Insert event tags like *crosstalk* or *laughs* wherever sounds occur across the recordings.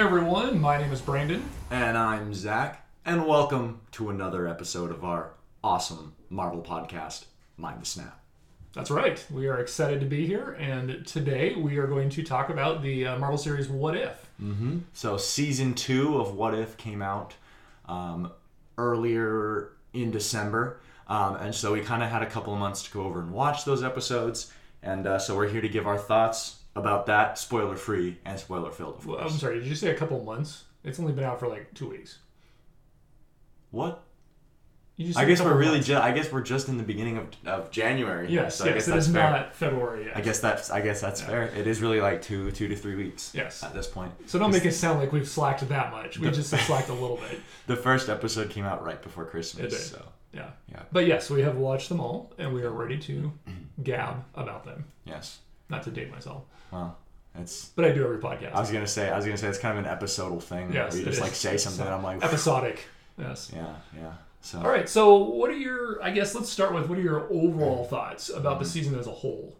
Hey everyone, my name is Brandon. And I'm Zach, and welcome to another episode of our awesome Marvel podcast, Mind the Snap. That's right. We are excited to be here, and today we are going to talk about the uh, Marvel series What If. So, season two of What If came out um, earlier in December, um, and so we kind of had a couple of months to go over and watch those episodes, and uh, so we're here to give our thoughts about that, spoiler free and spoiler filled, of Well. I'm sorry, did you say a couple months? It's only been out for like two weeks. What? You just I guess we're really just I guess we're just in the beginning of, of January. Yes, so I yes, guess it that's is fair. not February yet. I guess that's I guess that's fair. It is really like two two to three weeks. Yes. At this point. So don't make it sound like we've slacked that much. We just slacked a little bit. *laughs* The first episode came out right before Christmas. So Yeah. Yeah. But yes, we have watched them all, and we are ready to *clears throat* gab about them. yes. Not to date myself, Well, it's but I do every podcast. I was gonna say I was gonna say it's kind of an episodal thing. Yes, where you just is. like say something and I'm like Episodic. *laughs* Yes. Yeah, yeah. So All right. So, what are your? I guess let's start with what are your overall thoughts about the season as a whole?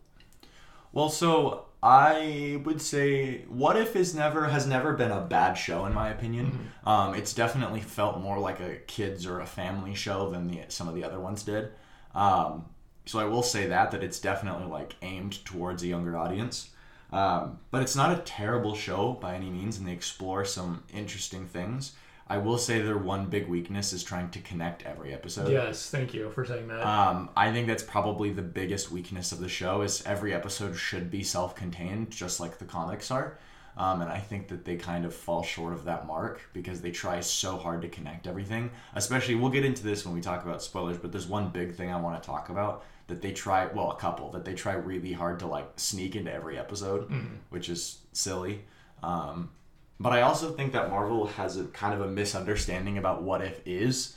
Well, so I would say What If is never has never been a bad show in my opinion. Um, it's definitely felt more like a kids or a family show than the some of the other ones did. Um, so I will say that that it's definitely like aimed towards a younger audience. Um, but it's not a terrible show by any means, and they explore some interesting things. I will say their one big weakness is trying to connect every episode. Yes. Thank you for saying that. Um, I think that's probably the biggest weakness of the show is every episode should be self-contained, just like the comics are. Um, and I think that they kind of fall short of that mark because they try so hard to connect everything. Especially, we'll get into this when we talk about spoilers, but there's one big thing I want to talk about that they try, well, a couple, that they try really hard to like sneak into every episode, which is silly. Um, but I also think that Marvel has a kind of a misunderstanding about what if is.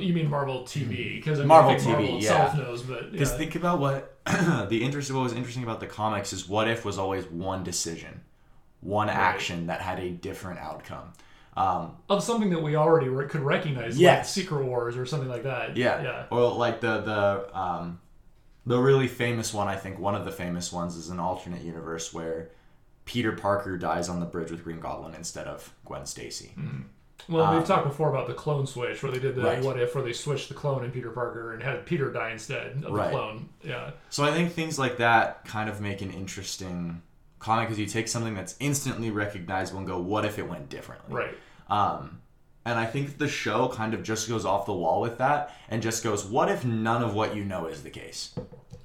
you mean Marvel TV? Because mean, Marvel think Marvel TV, itself yeah. knows, but Because yeah. think about what *clears throat* the interest what was interesting about the comics is what if was always one decision, one action that had a different outcome. Um, of something that we already re- could recognize, like Secret Wars or something like that. yeah. Yeah. Or like the the um, the really famous one. I think one of the famous ones is an alternate universe where Peter Parker dies on the bridge with Green Goblin instead of Gwen Stacy. Well, we've talked before about the clone switch, where they did the Um, Right. what if, where they switched the clone and Peter Parker and had Peter die instead of Right. the clone. Yeah. So I think things like that kind of make an interesting comic because you take something that's instantly recognizable and go, what if it went differently? Right. Um, and I think the show kind of just goes off the wall with that and just goes, what if none of what you know is the case?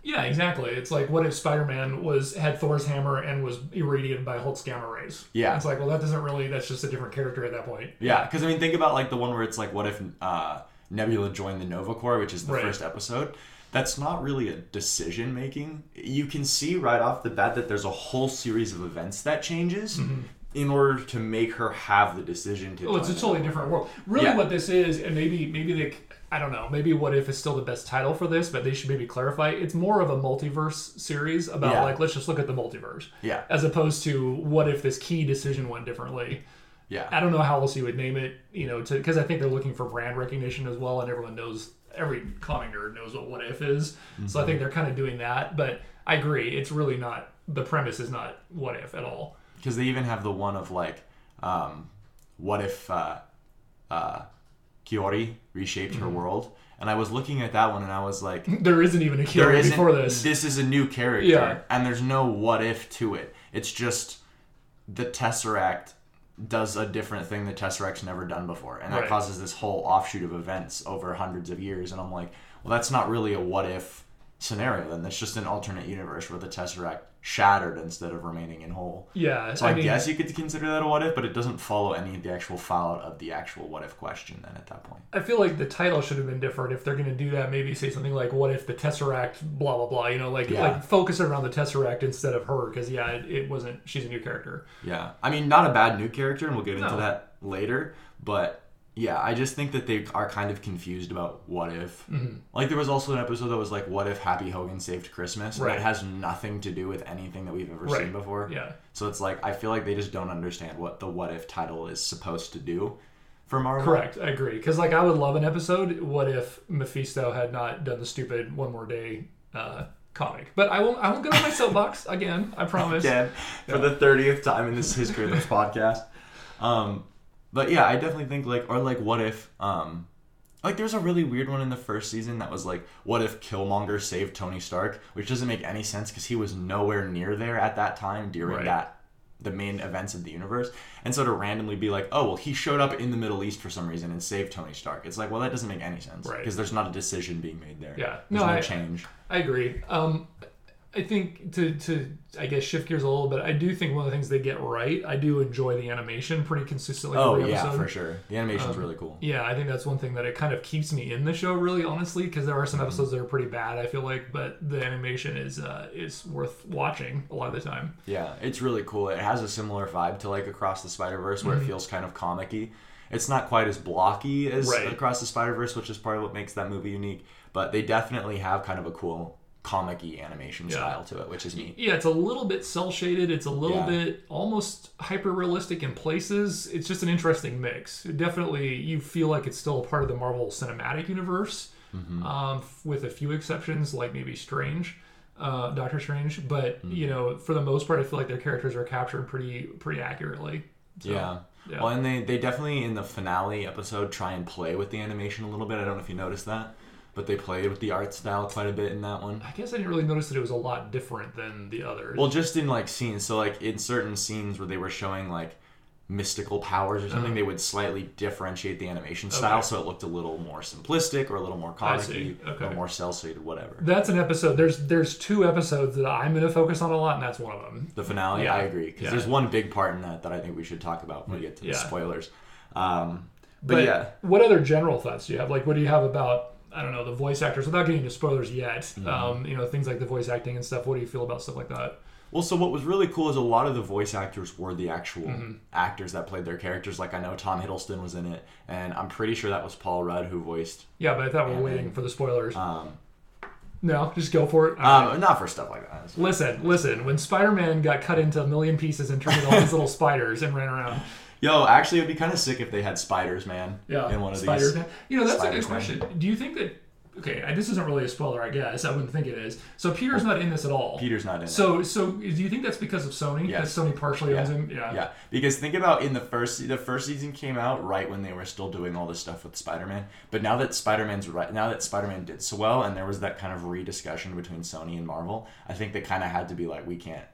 Yeah, exactly. It's like what if Spider-Man was had Thor's hammer and was irradiated by Hulk's gamma rays? Yeah. It's like, well, that doesn't really. That's just a different character at that point. Yeah, because I mean, think about like the one where it's like, what if uh, Nebula joined the Nova Corps, which is the Right. first episode? That's not really a decision making. You can see right off the bat that there's a whole series of events that changes mm-hmm. in order to make her have the decision to. Oh, it's a totally different world. Really, Yeah. what this is, and maybe maybe they, I don't know, maybe what if is still the best title for this, but they should maybe clarify. It's more of a multiverse series about Yeah. like let's just look at the multiverse, Yeah, as opposed to what if this key decision went differently. yeah. I don't know how else you would name it, you know, to because I think they're looking for brand recognition as well, and everyone knows every comic nerd knows what what if is. So I think they're kind of doing that, but I agree, it's really not. The premise is not what if at all. because they even have the one of like, um, what if uh, uh, Kahori reshaped Mm-hmm. her world? And I was looking at that one and I was like, *laughs* There isn't even a Kahori before this. This is a new character, Yeah. and there's no what if to it. It's just the Tesseract does a different thing the Tesseract's never done before, and that Right. causes this whole offshoot of events over hundreds of years. And I'm like, well, that's not really a what if scenario. Then that's just an alternate universe where the Tesseract shattered instead of remaining in whole. yeah, So I, mean, guess you could consider that a what if, but it doesn't follow any of the actual fallout of the actual what if question then at that point. I feel like the title should have been different. If they're going to do that, maybe say something like, "What if the Tesseract?" Blah blah blah. You know, like Yeah. like focus around the Tesseract instead of her, because yeah, it, it wasn't. She's a new character. Yeah. I mean, not a bad new character, and we'll get into No. that later, but yeah, I just think that they are kind of confused about what if. Mm-hmm. Like, there was also an episode that was like, what if Happy Hogan saved Christmas? And Right. That has nothing to do with anything that we've ever Right. seen before. Yeah. So it's like, I feel like they just don't understand what the what if title is supposed to do for Marvel. Correct. I agree. Because like I would love an episode. What if Mephisto had not done the stupid one more day uh, comic? But I won't. I won't get on my *laughs* soapbox again. I promise. Again, for the 30th time in this history of this podcast. Um, but yeah, I definitely think like, or like, what if, um, like, there's a really weird one in the first season that was like, what if Killmonger saved Tony Stark, which doesn't make any sense because he was nowhere near there at that time during Right. that the main events of the universe. And so to randomly be like, oh well, he showed up in the Middle East for some reason and saved Tony Stark. It's like, well, that doesn't make any sense Right. because there's not a decision being made there. Yeah. there's No, no, I- change. I agree. Um, I think to to I guess shift gears a little bit. I do think one of the things they get right. I do enjoy the animation pretty consistently. Oh yeah, episode. for sure. The animation's Um, really cool. Yeah, I think that's one thing that it kind of keeps me in the show, really, honestly, because there are Mm-hmm. some episodes that are pretty bad. I feel like, but the animation is uh, is worth watching a lot of the time. Yeah, it's really cool. It has a similar vibe to like Across the Spider Verse, where Mhm. it feels kind of comic-y. It's not quite as blocky as Right. Across the Spider Verse, which is part of what makes that movie unique. But they definitely have kind of a cool comic-y animation Yeah. style to it, which is neat. Yeah, it's a little bit cell shaded. It's a little Yeah. bit almost hyper realistic in places. It's just an interesting mix. Definitely, you feel like it's still a part of the Marvel Cinematic Universe, Mm-hmm. um, f- with a few exceptions, like maybe Strange, uh, Doctor Strange. But Mm-hmm. you know, for the most part, I feel like their characters are captured pretty pretty accurately. So, yeah. yeah. Well, and they, they definitely in the finale episode try and play with the animation a little bit. I don't know if you noticed that, but they played with the art style quite a bit in that one. I guess I didn't really notice that it was a lot different than the others. Well, just in like scenes. So like in certain scenes where they were showing like mystical powers or something, Uh-huh. they would slightly differentiate the animation style Okay. so it looked a little more simplistic or a little more comic see. or more cell shaded, whatever. That's an episode. There's there's two episodes that I'm going to focus on a lot, and that's one of them. The finale, Yeah. I agree, because Yeah. there's one big part in that that I think we should talk about when we get to the spoilers. Um, but, yeah, What other general thoughts do you have? Like, what do you have about I don't know the voice actors without getting into spoilers yet? Mm-hmm. Um, you know things like the voice acting and stuff. What do you feel about stuff like that? Well, so what was really cool is a lot of the voice actors were the actual Mm-hmm. actors that played their characters. Like I know Tom Hiddleston was in it, and I'm pretty sure that was Paul Rudd who voiced. Yeah, but I thought we were waiting for the spoilers. Um, no, just go for it. um, not for stuff like that. Listen, listen. When Spider-Man got cut into a million pieces and turned into all these little *laughs* spiders and ran around, Yo, actually, it'd be kind of sick if they had spiders, man. yeah, In one of these. spiders. these. You know, that's a good man. question. Do you think that? Okay, I- this isn't really a spoiler, I guess. I wouldn't think it is. So Peter's not in this at all. Peter's not in it. So, so do you think that's because of Sony? Yes. That Sony partially owns him. Yeah. Yeah, because think about in the first the first season came out right when they were still doing all this stuff with Spider-Man. But now that Spider-Man's right now that Spider-Man did so well and there was that kind of rediscussion between Sony and Marvel, I think they kind of had to be like we can't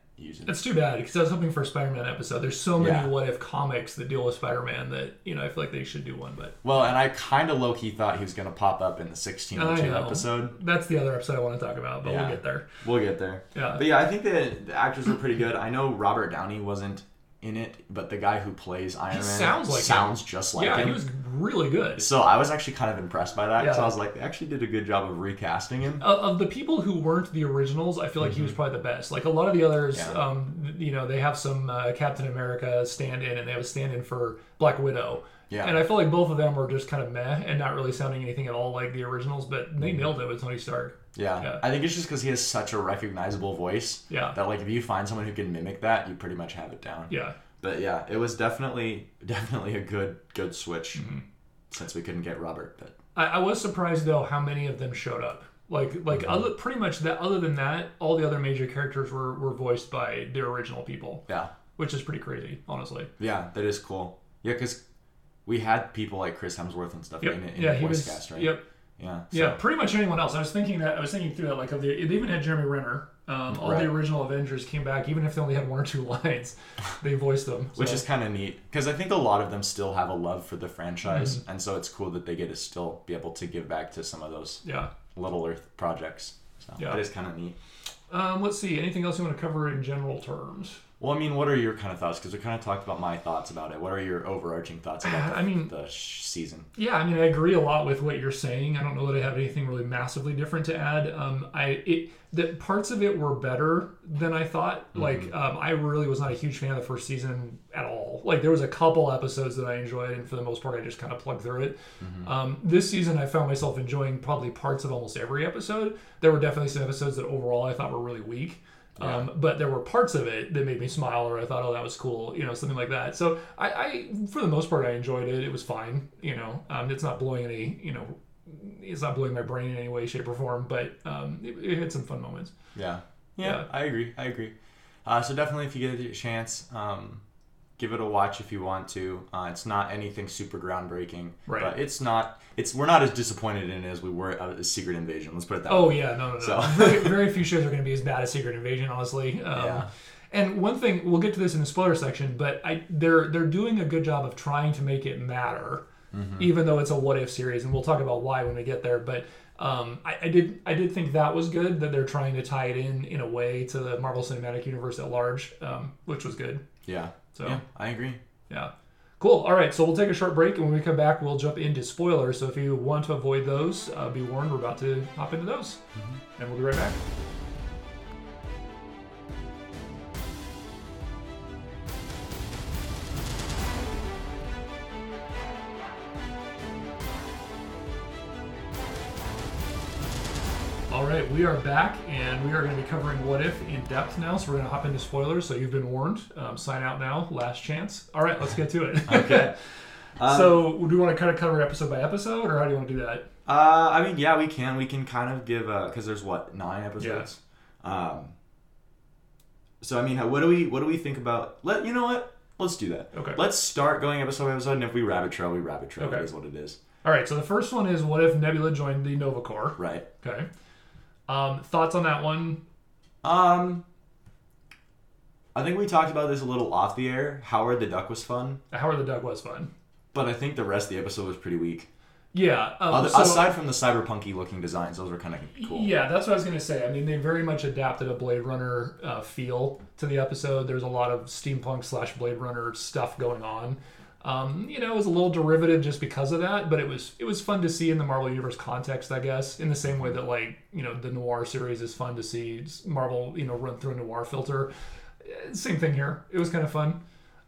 That's too bad because I was hoping for a Spider-Man episode. There's so many Yeah. what if comics that deal with Spider-Man that you know I feel like they should do one, but Well, and I kind of low key thought he was going to pop up in the 1602 I episode. that's the other episode I want to talk about. But Yeah. we'll get there. We'll get there. Yeah. But yeah, I think that the actors were pretty good. I know Robert Downey wasn't in it, but the guy who plays Iron Man sounds like sounds just like yeah, him. he was really good. So I was actually kind of impressed by that because Yeah. I was like, they actually did a good job of recasting him. Of of the people who weren't the originals, I feel like he was probably the best. Like a lot of the others, Mm-hmm. Yeah. um, you know, they have some uh, Captain America stand-in, and they have a stand-in for Black Widow. Yeah. And I feel like both of them were just kind of meh and not really sounding anything at all like the originals, but they nailed it with Tony Stark. Yeah. Yeah. I think it's just because he has such a recognizable voice Yeah. that like if you find someone who can mimic that, you pretty much have it down. Yeah. But yeah, it was definitely definitely a good good switch Mm-hmm. since we couldn't get Robert. But I, I was surprised though how many of them showed up. Like like Mm-hmm. other pretty much that. Other than that, all the other major characters were were voiced by their original people, yeah, which is pretty crazy, honestly. yeah, that is cool. Yeah, because we had people like Chris Hemsworth and stuff Yep. in it in yeah, the voice was. cast, right? Yep. Yeah. so- Yeah, pretty much anyone else. I was thinking that I was thinking through that. Like, of the, they even had Jeremy Renner. Um, all Right. the original Avengers came back, even if they only had one or two *laughs* lines. They voiced them, Which is kind of neat because I think a lot of them still have a love for the franchise, Mm-hmm. and so it's cool that they get to still be able to give back to some of those yeah. Little Earth projects. So Yeah. that is kind of neat. Um, let's see. Anything else you want to cover in general terms? Well, I mean, what are your kind of thoughts? Because we kind of talked about my thoughts about it. What are your overarching thoughts about *sighs* the, I mean- the sh- season? Yeah, I mean, I agree a lot with what you're saying. I don't know that I have anything really massively different to add. Um, I it that parts of it were better than I thought. Like, um, I really was not a huge fan of the first season at all. Like, there was a couple episodes that I enjoyed, and for the most part, I just kind of plugged through it. Um, this season, I found myself enjoying probably parts of almost every episode. There were definitely some episodes that overall I thought were really weak. Um, but there were parts of it that made me smile, or I thought, "Oh, that was cool," you know, something like that. So I, I for the most part, I enjoyed it. It was fine, you know. Um, it's not blowing any, you know, it's not blowing my brain in any way, shape, or form. But um, it, it had some fun moments. Yeah. Yeah. Yeah, I agree. I agree. Uh, so definitely, if you get a chance, um, give it a watch if you want to. Uh, it's not anything super groundbreaking, Right. but it's not. It's we're not as disappointed in it as we were at Secret Invasion. Let's put it that Oh way. Oh yeah, no, no, no. So- *laughs* very, very *laughs* few shows are going to be as bad as Secret Invasion, honestly. Um, Yeah. And one thing we'll get to this in the spoiler section, but I they're they're doing a good job of trying to make it matter, Mm-hmm. even though it's a what if series, and we'll talk about why when we get there. But um, I, I did I did think that was good that they're trying to tie it in in a way to the Marvel Cinematic Universe at large, um, which was good. Yeah. So Yeah, I agree. yeah. Cool. All right. So we'll take a short break, and when we come back, we'll jump into spoilers. So if you want to avoid those, uh, be warned, we're about to hop into those. And we'll be right back. Right, we are back, and we are going to be covering What If in depth now. So we're going to hop into spoilers. So you've been warned. Um, sign out now. Last chance. All right, let's get to it. *laughs* Okay. *laughs* Um, so, do you want to kind of cover episode by episode, or how do you want to do that? Uh, I mean, yeah, we can. We can kind of give uh, because there's what nine episodes. Um. So I mean, how, what do we what do we think about? Let you know what. Let's do that. Okay. Let's start going episode by episode, and if we rabbit trail, we rabbit trail. Okay. It is what it is. All right. So the first one is what if Nebula joined the Nova Corps? Right. Okay. Um, thoughts on that one? Um. I think we talked about this a little off the air. Howard the Duck was fun, Howard the Duck was fun. but I think the rest of the episode was pretty weak. Yeah. Um, Other, so- aside from the cyberpunky looking designs, those were kind of cool. Yeah, that's what I was gonna say. I mean, they very much adapted a Blade Runner uh, feel to the episode. There's a lot of steampunk slash Blade Runner stuff going on. Um, you know, it was a little derivative just because of that, but it was it was fun to see in the Marvel Universe context, I guess. In the same way that like you know the Noir series is fun to see Marvel you know run through a Noir filter. Eh, Same thing here. It was kind of fun.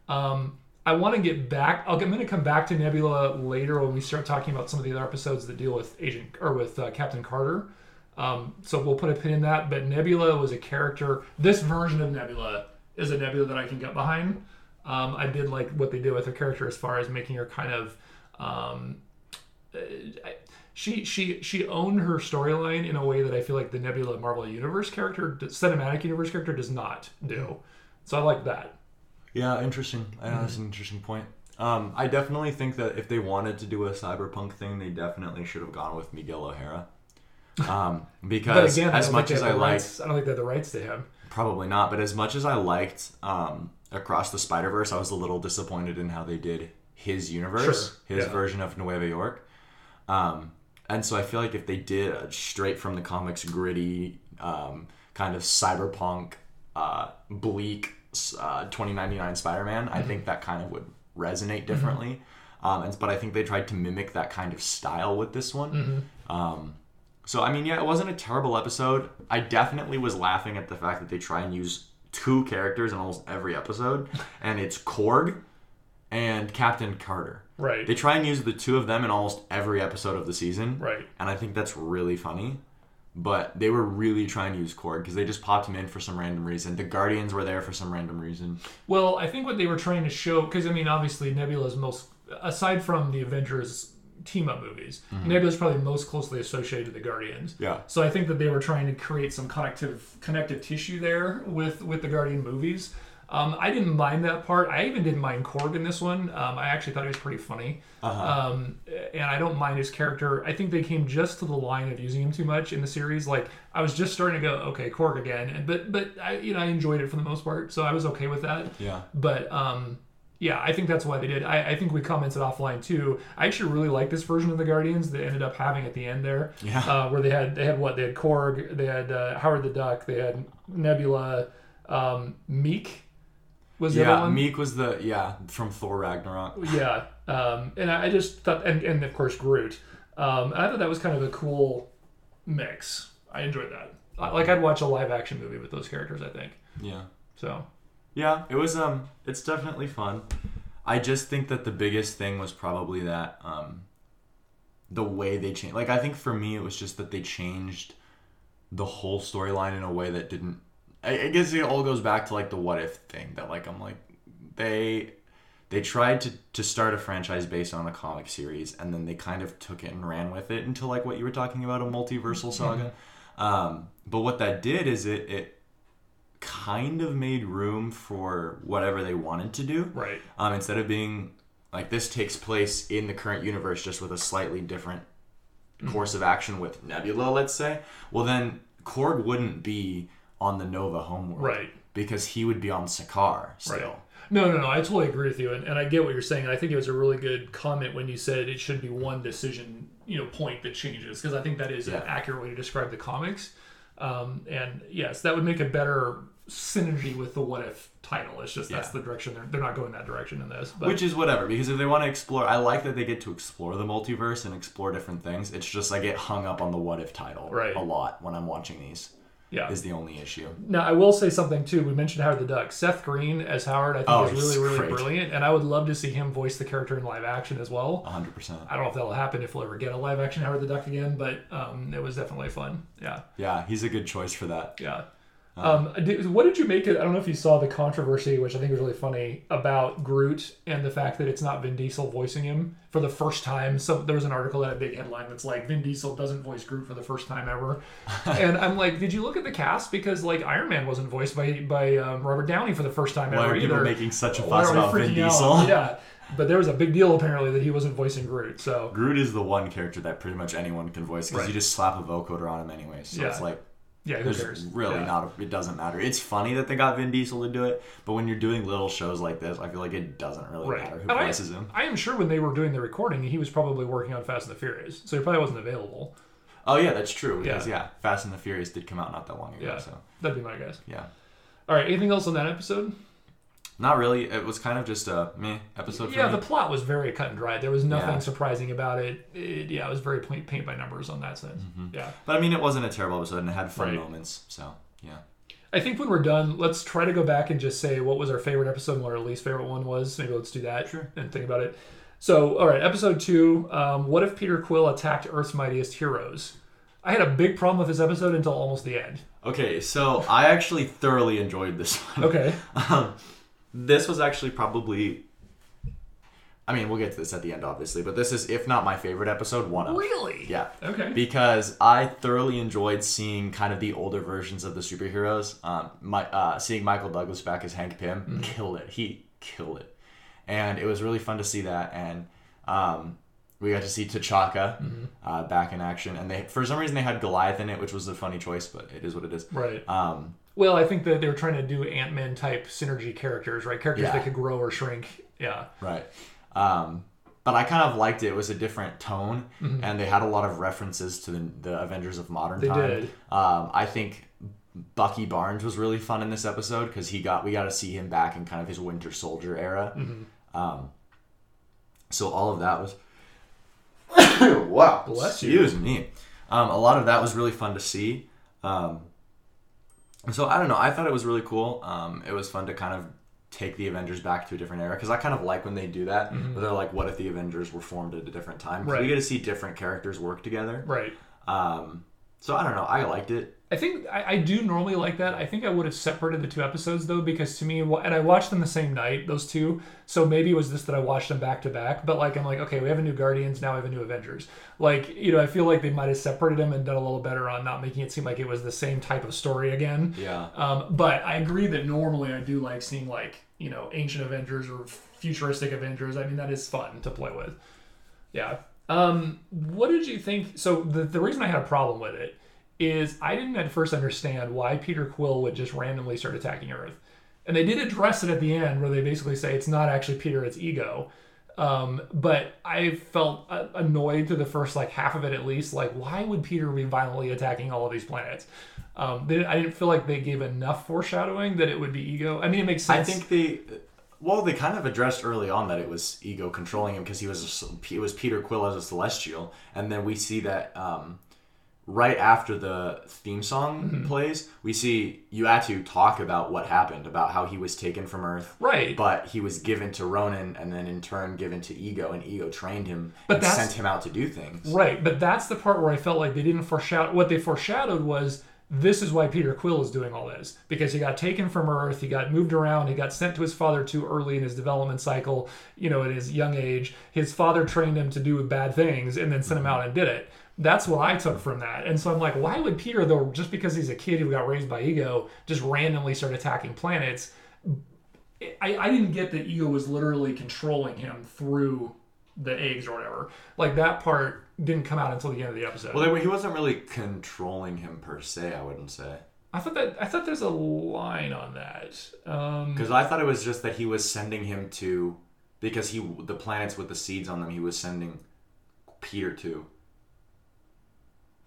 Um, I want to get back. I'll, I'm going to come back to Nebula later when we start talking about some of the other episodes that deal with Agent or with uh, Captain Carter. Um, so we'll put a pin in that. But Nebula was a character. This version of Nebula is a Nebula that I can get behind. Um, I did like what they did with her character as far as making her kind of. Um, uh, I- she she she owned her storyline in a way that I feel like the Nebula Marvel Universe character, cinematic universe character, does not do. So I like that. Yeah, interesting. I know that's an interesting point. Um, I definitely think that if they wanted to do a cyberpunk thing, they definitely should have gone with Miguel O'Hara. Um, *laughs* because again, as much as I liked, rights, I don't think they have the rights to him. probably not, but as much as I liked um, Across the Spider Verse, I was a little disappointed in how they did his universe, Sure, his yeah. version of Nueva York. Um, and so I feel like if they did a straight from the comics, gritty, um, kind of cyberpunk, uh, bleak uh, 2099 Spider-Man, Mm-hmm. I think that kind of would resonate differently. Um, and, but I think they tried to mimic that kind of style with this one. Mm-hmm. Um, so I mean, yeah, it wasn't a terrible episode. I definitely was laughing at the fact that they try and use two characters in almost every episode, and it's Korg and Captain Carter. Right. They try and use the two of them in almost every episode of the season. Right. And I think that's really funny. But they were really trying to use Korg because they just popped him in for some random reason. The Guardians were there for some random reason. Well, I think what they were trying to show, because I mean, obviously, Nebula's most, aside from the Avengers team up movies, Nebula's probably most closely associated with the Guardians. Yeah. So I think that they were trying to create some connective connective tissue there with with the Guardian movies. Um, I didn't mind that part. I even didn't mind Korg in this one. Um, I actually thought he was pretty funny. Uh Um, and I don't mind his character. I think they came just to the line of using him too much in the series. Like I was just starting to go, okay, Korg again. And, but but I you know I enjoyed it for the most part, so I was okay with that. Yeah. But um, yeah, I think that's why they did. I, I think we commented offline too. I actually really like this version of the Guardians they ended up having at the end there. Yeah. Uh, where they had they had what they had Korg, they had uh, Howard the Duck, they had Nebula, um, Miek was the Yeah. Miek was the yeah from Thor Ragnarok. *laughs* Yeah, um, and I I just thought, and, and of course Groot. Um, I thought that was kind of a cool mix. I enjoyed that. Like I'd watch a live action movie with those characters. I think Yeah. so. Yeah, it was um it's definitely fun. I just think that the biggest thing was probably that um the way they changed like I think for me it was just that they changed the whole storyline in a way that didn't I, I guess it all goes back to like the what if thing that like I'm like they they tried to to start a franchise based on a comic series and then they kind of took it and ran with it into like what you were talking about a multiversal saga. Um, but what that did is it it kind of made room for whatever they wanted to do. Right. Um, instead of being like this takes place in the current universe just with a slightly different Mm-hmm. course of action with Nebula, let's say. Well, then Korg wouldn't be on the Nova homeworld, Right. Because he would be on Sakaar still. Right. No, no, no. I totally agree with you, and, and I get what you're saying. And I think it was a really good comment when you said it should be one decision, you know, point that changes because I think that is an accurate way to describe the comics. Um, and yes, that would make a better synergy with the what if title. It's just that's Yeah. the direction they're they're not going that direction in this. But Which is whatever, because if they want to explore, I like that they get to explore the multiverse and explore different things. It's just I get hung up on the what if title Right. a lot when I'm watching these. Yeah. Is the only issue. Now I will say something too. We mentioned Howard the Duck. Seth Green as Howard, I think Oh, is really, really great. brilliant, and I would love to see him voice the character in live action as well. 100%. I don't know if that'll happen if we'll ever get a live action Howard the Duck again, but um, it was definitely fun. Yeah. Yeah, he's a good choice for that. Yeah. Um, did, what did you make it? I don't know if you saw the controversy, which I think was really funny, about Groot and the fact that it's not Vin Diesel voicing him for the first time. So there was an article that had a big headline that's like Vin Diesel doesn't voice Groot for the first time ever, *laughs* and I'm like, did you look at the cast because like Iron Man wasn't voiced by by um, Robert Downey for the first time Why ever Why are people either. making such a fuss about Vin freaking out? Diesel? *laughs* Yeah, but there was a big deal apparently that he wasn't voicing Groot. So Groot is the one character that pretty much anyone can voice because Right. you just slap a vocoder on him anyway. So Yeah. it's like yeah, who there's cares? really Yeah. not. A, it doesn't matter. It's funny that they got Vin Diesel to do it, but when you're doing little shows like this, I feel like it doesn't really Right. matter who And I- voices him. I am sure when they were doing the recording, he was probably working on Fast and the Furious, so he probably wasn't available. Oh yeah, that's true. Because Yeah. yeah, Fast and the Furious did come out not that long ago. Yeah. So That'd be my guess. yeah, All right, anything else on that episode? Not really. It was kind of just a meh episode. yeah, the plot was very cut and dry. There was nothing Yeah. surprising about it. it. Yeah, it was very paint, paint by numbers on that sense. Mm-hmm. Yeah. But I mean, it wasn't a terrible episode, and it had fun Right. moments. So yeah. I think when we're done, let's try to go back and just say what was our favorite episode and what our least favorite one was. Maybe let's do that Sure. and think about it. So, all right, episode two. Um, what if Peter Quill attacked Earth's mightiest heroes? I had a big problem with this episode until almost the end. Okay, so I actually thoroughly enjoyed this one. Okay. *laughs* Um, this was actually probably. I mean, we'll get to this at the end, obviously, but this is, if not my favorite episode, one of. really? Yeah. Okay. Because I thoroughly enjoyed seeing kind of the older versions of the superheroes. Um, my uh, seeing Michael Douglas back as Hank Pym Mm-hmm. killed it. He killed it, and it was really fun to see that. And um, we got to see T'Chaka Mm-hmm. uh, back in action, and they for some reason they had Goliath in it, which was a funny choice, but it is what it is. Right. Um, Well, I think that they were trying to do Ant Man type synergy characters, right? Characters Yeah. that could grow or shrink. Yeah. Right. Um, but I kind of liked it. It was a different tone, and they had a lot of references to the, the Avengers of modern They time. did. Um, I think Bucky Barnes was really fun in this episode because he got we got to see him back in kind of his Winter Soldier era. Um, so all of that was *coughs* wow. Bless you. Excuse me. Um, a lot of that was really fun to see. Um, so I don't know. I thought it was really cool. Um, it was fun to kind of take the Avengers back to a different era because I kind of like when they do that. Where they're like, "What if the Avengers were formed at a different time? Right. We get to see different characters work together. Right. Um, so I don't know. I liked it. I think I, I do normally like that. I think I would have separated the two episodes though, because to me, and I watched them the same night, those two. So maybe it was this that I watched them back to back. But like, I'm like, okay, we have a new Guardians, now we have a new Avengers. Like, you know, I feel like they might have separated them and done a little better on not making it seem like it was the same type of story again. Yeah. Um, but I agree that normally I do like seeing like you know ancient Avengers or futuristic Avengers. I mean that is fun to play with. Yeah. Um, what did you think? So the the reason I had a problem with it is I didn't at first understand why Peter Quill would just randomly start attacking Earth, and they did address it at the end where they basically say it's not actually Peter, it's Ego. Um, but I felt uh, annoyed through the first like half of it at least. Like, why would Peter be violently attacking all of these planets? Um, they, I didn't feel like they gave enough foreshadowing that it would be ego. I mean, it makes sense. I think they. Well, they kind of addressed early on that it was ego controlling him because he was a, it was Peter Quill as a Celestial, and then we see that um, right after the theme song Mm-hmm. plays, we see Uatu talk about what happened, about how he was taken from Earth, right. but he was given to Ronan, and then in turn given to Ego, and Ego trained him But and sent him out to do things. Right, but that's the part where I felt like they didn't foreshadow. What they foreshadowed was this is why Peter Quill is doing all this because he got taken from Earth, he got moved around, he got sent to his father too early in his development cycle. You know, at his young age, his father trained him to do bad things and then sent him mm-hmm. out and did it. That's what I took from that. And so I'm like, why would Peter, though, just because he's a kid who got raised by Ego, just randomly start attacking planets? I, I didn't get that Ego was literally controlling him through the eggs or whatever. Like that part didn't come out until the end of the episode. Well, he wasn't really controlling him per se. I wouldn't say. I thought that I thought there's a line on that. Um, Because I thought it was just that he was sending him to, because he the planets with the seeds on them, he was sending Peter to.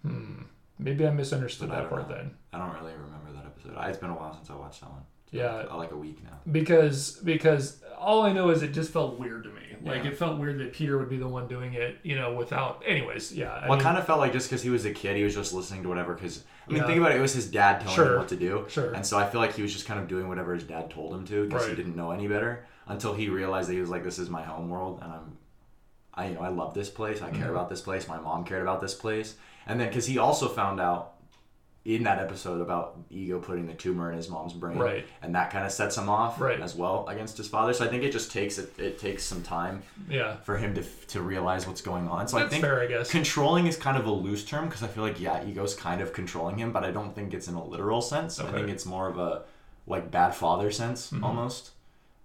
Hmm. maybe I misunderstood I that don't part know. then. I don't really remember that episode. I, it's been a while since I watched that one. Yeah. Uh, like a week now. because because all I know is it just felt weird to me. Like Yeah. it felt weird that Peter would be the one doing it, you know, without. Anyways, yeah. I Well, it mean, kind of felt like just because he was a kid, he was just listening to whatever. Because I mean, Yeah. think about it; it was his dad telling Sure. him what to do, Sure. and so I feel like he was just kind of doing whatever his dad told him to because he didn't know any better until he realized that he was like, "This is my home world, and I'm, I you know I love this place. I Mm-hmm. care about this place. My mom cared about this place." And then because he also found out in that episode about ego putting the tumor in his mom's brain, Right. and that kind of sets him off Right. as well against his father. So I think it just takes it, it takes some time yeah, for him to to realize what's going on. So I think fair, I guess. controlling is kind of a loose term because I feel like yeah, ego's kind of controlling him, but I don't think it's in a literal sense. I think it's more of a like bad father sense almost.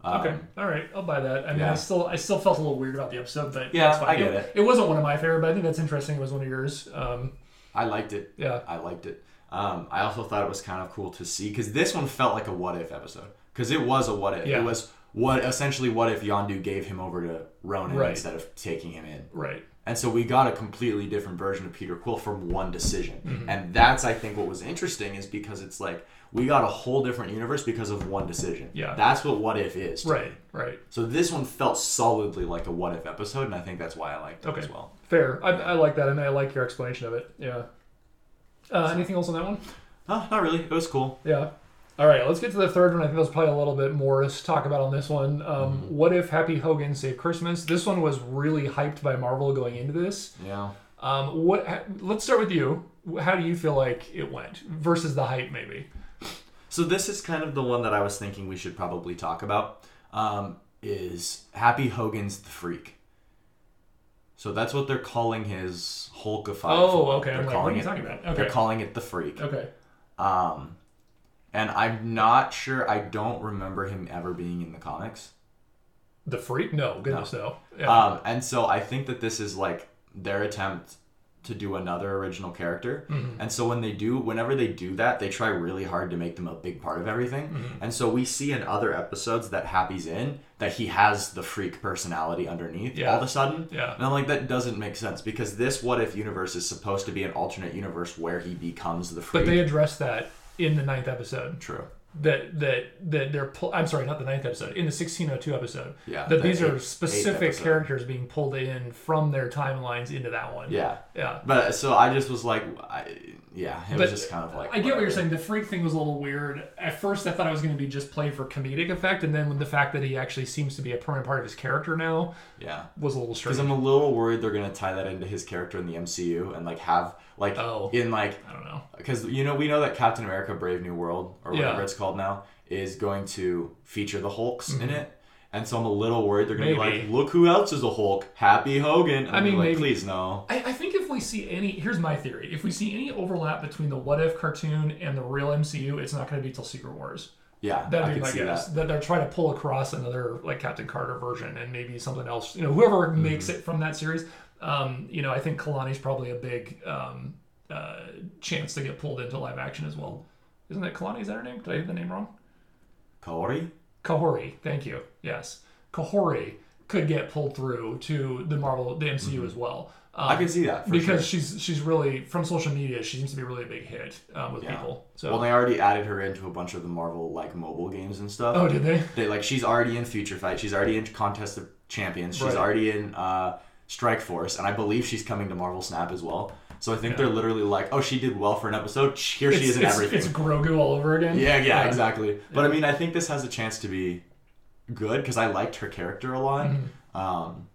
Um, Okay, all right, I'll buy that. I mean, yeah. I still, I still felt a little weird about the episode, but Yeah, that's fine. I get it. It wasn't one of my favorite, but I think that's interesting. It was one of yours. Um, I liked it. yeah, I liked it. Um, I also thought it was kind of cool to see because this one felt like a what if episode because it was a what if. Yeah. It was what essentially what if Yondu gave him over to Ronan Right. instead of taking him in. right. And so we got a completely different version of Peter Quill from one decision. Mm-hmm. And that's I think what was interesting is because it's like we got a whole different universe because of one decision. Yeah. That's what what if is. Right, me. right. So this one felt solidly like a what if episode and I think that's why I liked it Okay. as well. Fair. I, I like that, and I like your explanation of it. Yeah. Uh, anything else on that one? No, not really. It was cool. Yeah. All right, let's get to the third one. I think there's probably a little bit more to talk about on this one. Um, What if Happy Hogan saved Christmas? This one was really hyped by Marvel going into this. Yeah. Um, what? ha- Let's start with you. How do you feel like it went versus the hype, maybe? So this is kind of the one that I was thinking we should probably talk about. Um, is Happy Hogan's the freak. So that's what they're calling his Hulkified. Oh, okay. I'm They're like, calling what are you it- talking about? They're calling it the freak. Okay. Um, and I'm not sure. I don't remember him ever being in the comics. The freak? No, goodness no. Yeah. Um, and so I think that this is like their attempt to do another original character. Mm-hmm. And so when they do, whenever they do that, they try really hard to make them a big part of everything. Mm-hmm. And so we see in other episodes that Happy's in that he has the freak personality underneath Yeah. all of a sudden. Yeah. And I'm like, that doesn't make sense because this what if universe is supposed to be an alternate universe where he becomes the freak. but they addressed that in the ninth episode. True. That that that they're pull, I'm sorry, not the ninth episode, in the 1602 episode. Yeah, That the these eighth- are specific characters being pulled in from their timelines into that one. Yeah. Yeah. But so I just was like, I, yeah, it But was just kind of like. I get what you're saying. The freak thing was a little weird. At first, I thought it was going to be just played for comedic effect, and then with the fact that he actually seems to be a permanent part of his character now Yeah. was a little strange. Because I'm a little worried they're gonna tie that into his character in the MCU and like have like Oh. in like I don't know. because you know we know that Captain America: Brave New World or whatever Yeah. it's called now is going to feature the Hulks in it. And so I'm a little worried they're gonna be Mm-hmm. Like, look who else is a Hulk, Happy Hogan. And I mean, like, maybe. please no. I, I think if we see any, here's my theory: if we see any overlap between the What If cartoon and the real MCU, it's not going to be till Secret Wars. Yeah, That'd be can my guess. that. That. they're trying to pull across another like Captain Carter version and maybe something else. You know, whoever Mm-hmm. makes it from that series. Um, you know, I think Kalani's probably a big um, uh, chance to get pulled into live action as well. Isn't that Kalani? Is that her name? Did I get the name wrong? Kahori? Kahori. Thank you. Yes, Kahori could get pulled through to the Marvel, the MCU as well. Um, Mm-hmm. I can see that for because sure. she's she's really from social media. She seems to be really a big hit um, with Yeah. people. So Well, they already added her into a bunch of the Marvel like mobile games and stuff. oh, did they? They like she's already in Future Fight. She's already in Contest of Champions. She's Right. already in uh, Strike Force, and I believe she's coming to Marvel Snap as well. So I think Yeah. they're literally like, oh, she did well for an episode. Here she is in it's, everything. it's Grogu all over again. yeah, yeah, exactly. But I mean, I think this has a chance to be good because I liked her character a lot. Mm-hmm. Um,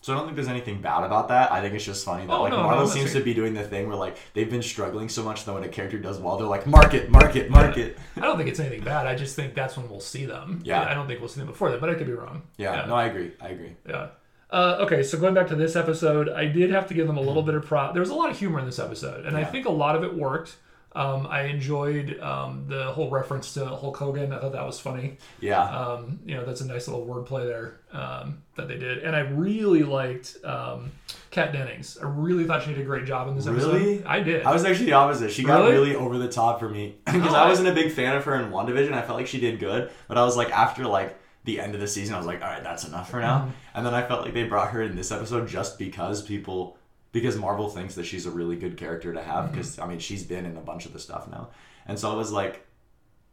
so I don't think there's anything bad about that. I think it's just funny that Oh, like no, no, Marvel I'm seems to be doing the thing where like they've been struggling so much that when a character does well, they're like, market, market, market. *laughs* I don't think it's anything bad. I just think that's when we'll see them. Yeah. I don't think we'll see them before that, but I could be wrong. Yeah, Yeah. no, I agree. I agree. Yeah. Uh, okay, so going back to this episode, I did have to give them a little bit of prop. There was a lot of humor in this episode, and I think a lot of it worked. Um, I enjoyed um, the whole reference to Hulk Hogan. I thought that was funny. Yeah. Um, you know, that's a nice little wordplay there um, that they did. And I really liked um, Kat Dennings. I really thought she did a great job in this episode. Really? I did. I was actually the opposite. She got Really? really over the top for me *laughs* because Oh, I I- wasn't a big fan of her in WandaVision. I felt like she did good, but I was like after like the end of the season, I was like, all right, that's enough for now. Mm-hmm. And then I felt like they brought her in this episode just because people, because Marvel thinks that she's a really good character to have. Mm-hmm. Because I mean, she's been in a bunch of the stuff now, and so I was like.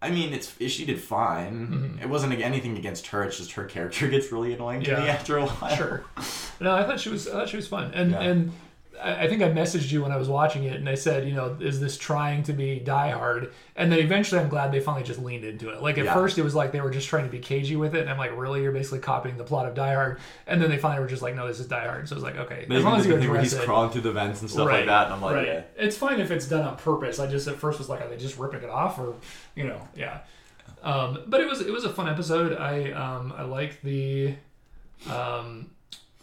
I mean, it's she did fine. It wasn't anything against her. It's just her character *laughs* gets really annoying to me Mm-hmm. After a while. sure. No, I thought she was. I thought she was fun, and Yeah. and I think I messaged you when I was watching it, and I said, you know, is this trying to be Die Hard? And then eventually, I'm glad they finally just leaned into it. Like at Yeah. first, it was like they were just trying to be cagey with it, and I'm like, really, you're basically copying the plot of Die Hard. And then they finally were just like, no, this is Die Hard. So I was like, okay, They as long as you the thing where address he's it. crawling through the vents and stuff like that, and I'm like, right. yeah. It's fine if it's done on purpose. I just at first was like, are they just ripping it off, or you know, yeah. Um, but it was it was a fun episode. I um, I like the um,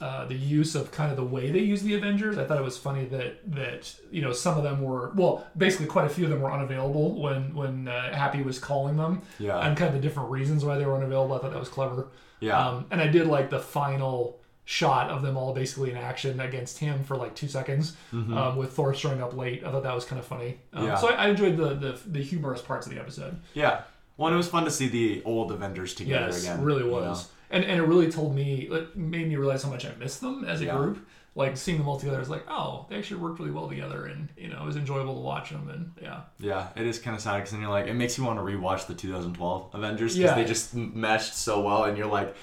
uh, the use of kind of the way they use the Avengers. I thought it was funny that that you know some of them were well, basically quite a few of them were unavailable when when uh, Happy was calling them, Yeah. and kind of the different reasons why they were unavailable. I thought that was clever. Yeah. Um, and I did like the final shot of them all basically in action against him for like two seconds um, with Thor showing up late. I thought that was kind of funny. Um, Yeah. So I, I enjoyed the, the the humorous parts of the episode. Yeah. Well, and it was fun to see the old Avengers together Yes, again. really you was. And and it really told me, it made me realize how much I missed them as a Yeah. group. Like seeing them all together, I was like, oh, they actually worked really well together, and you know, it was enjoyable to watch them. And yeah. Yeah, it is kind of sad because then you're like, it makes you want to rewatch the 2012 Avengers because Yeah. they just meshed so well, and you're like,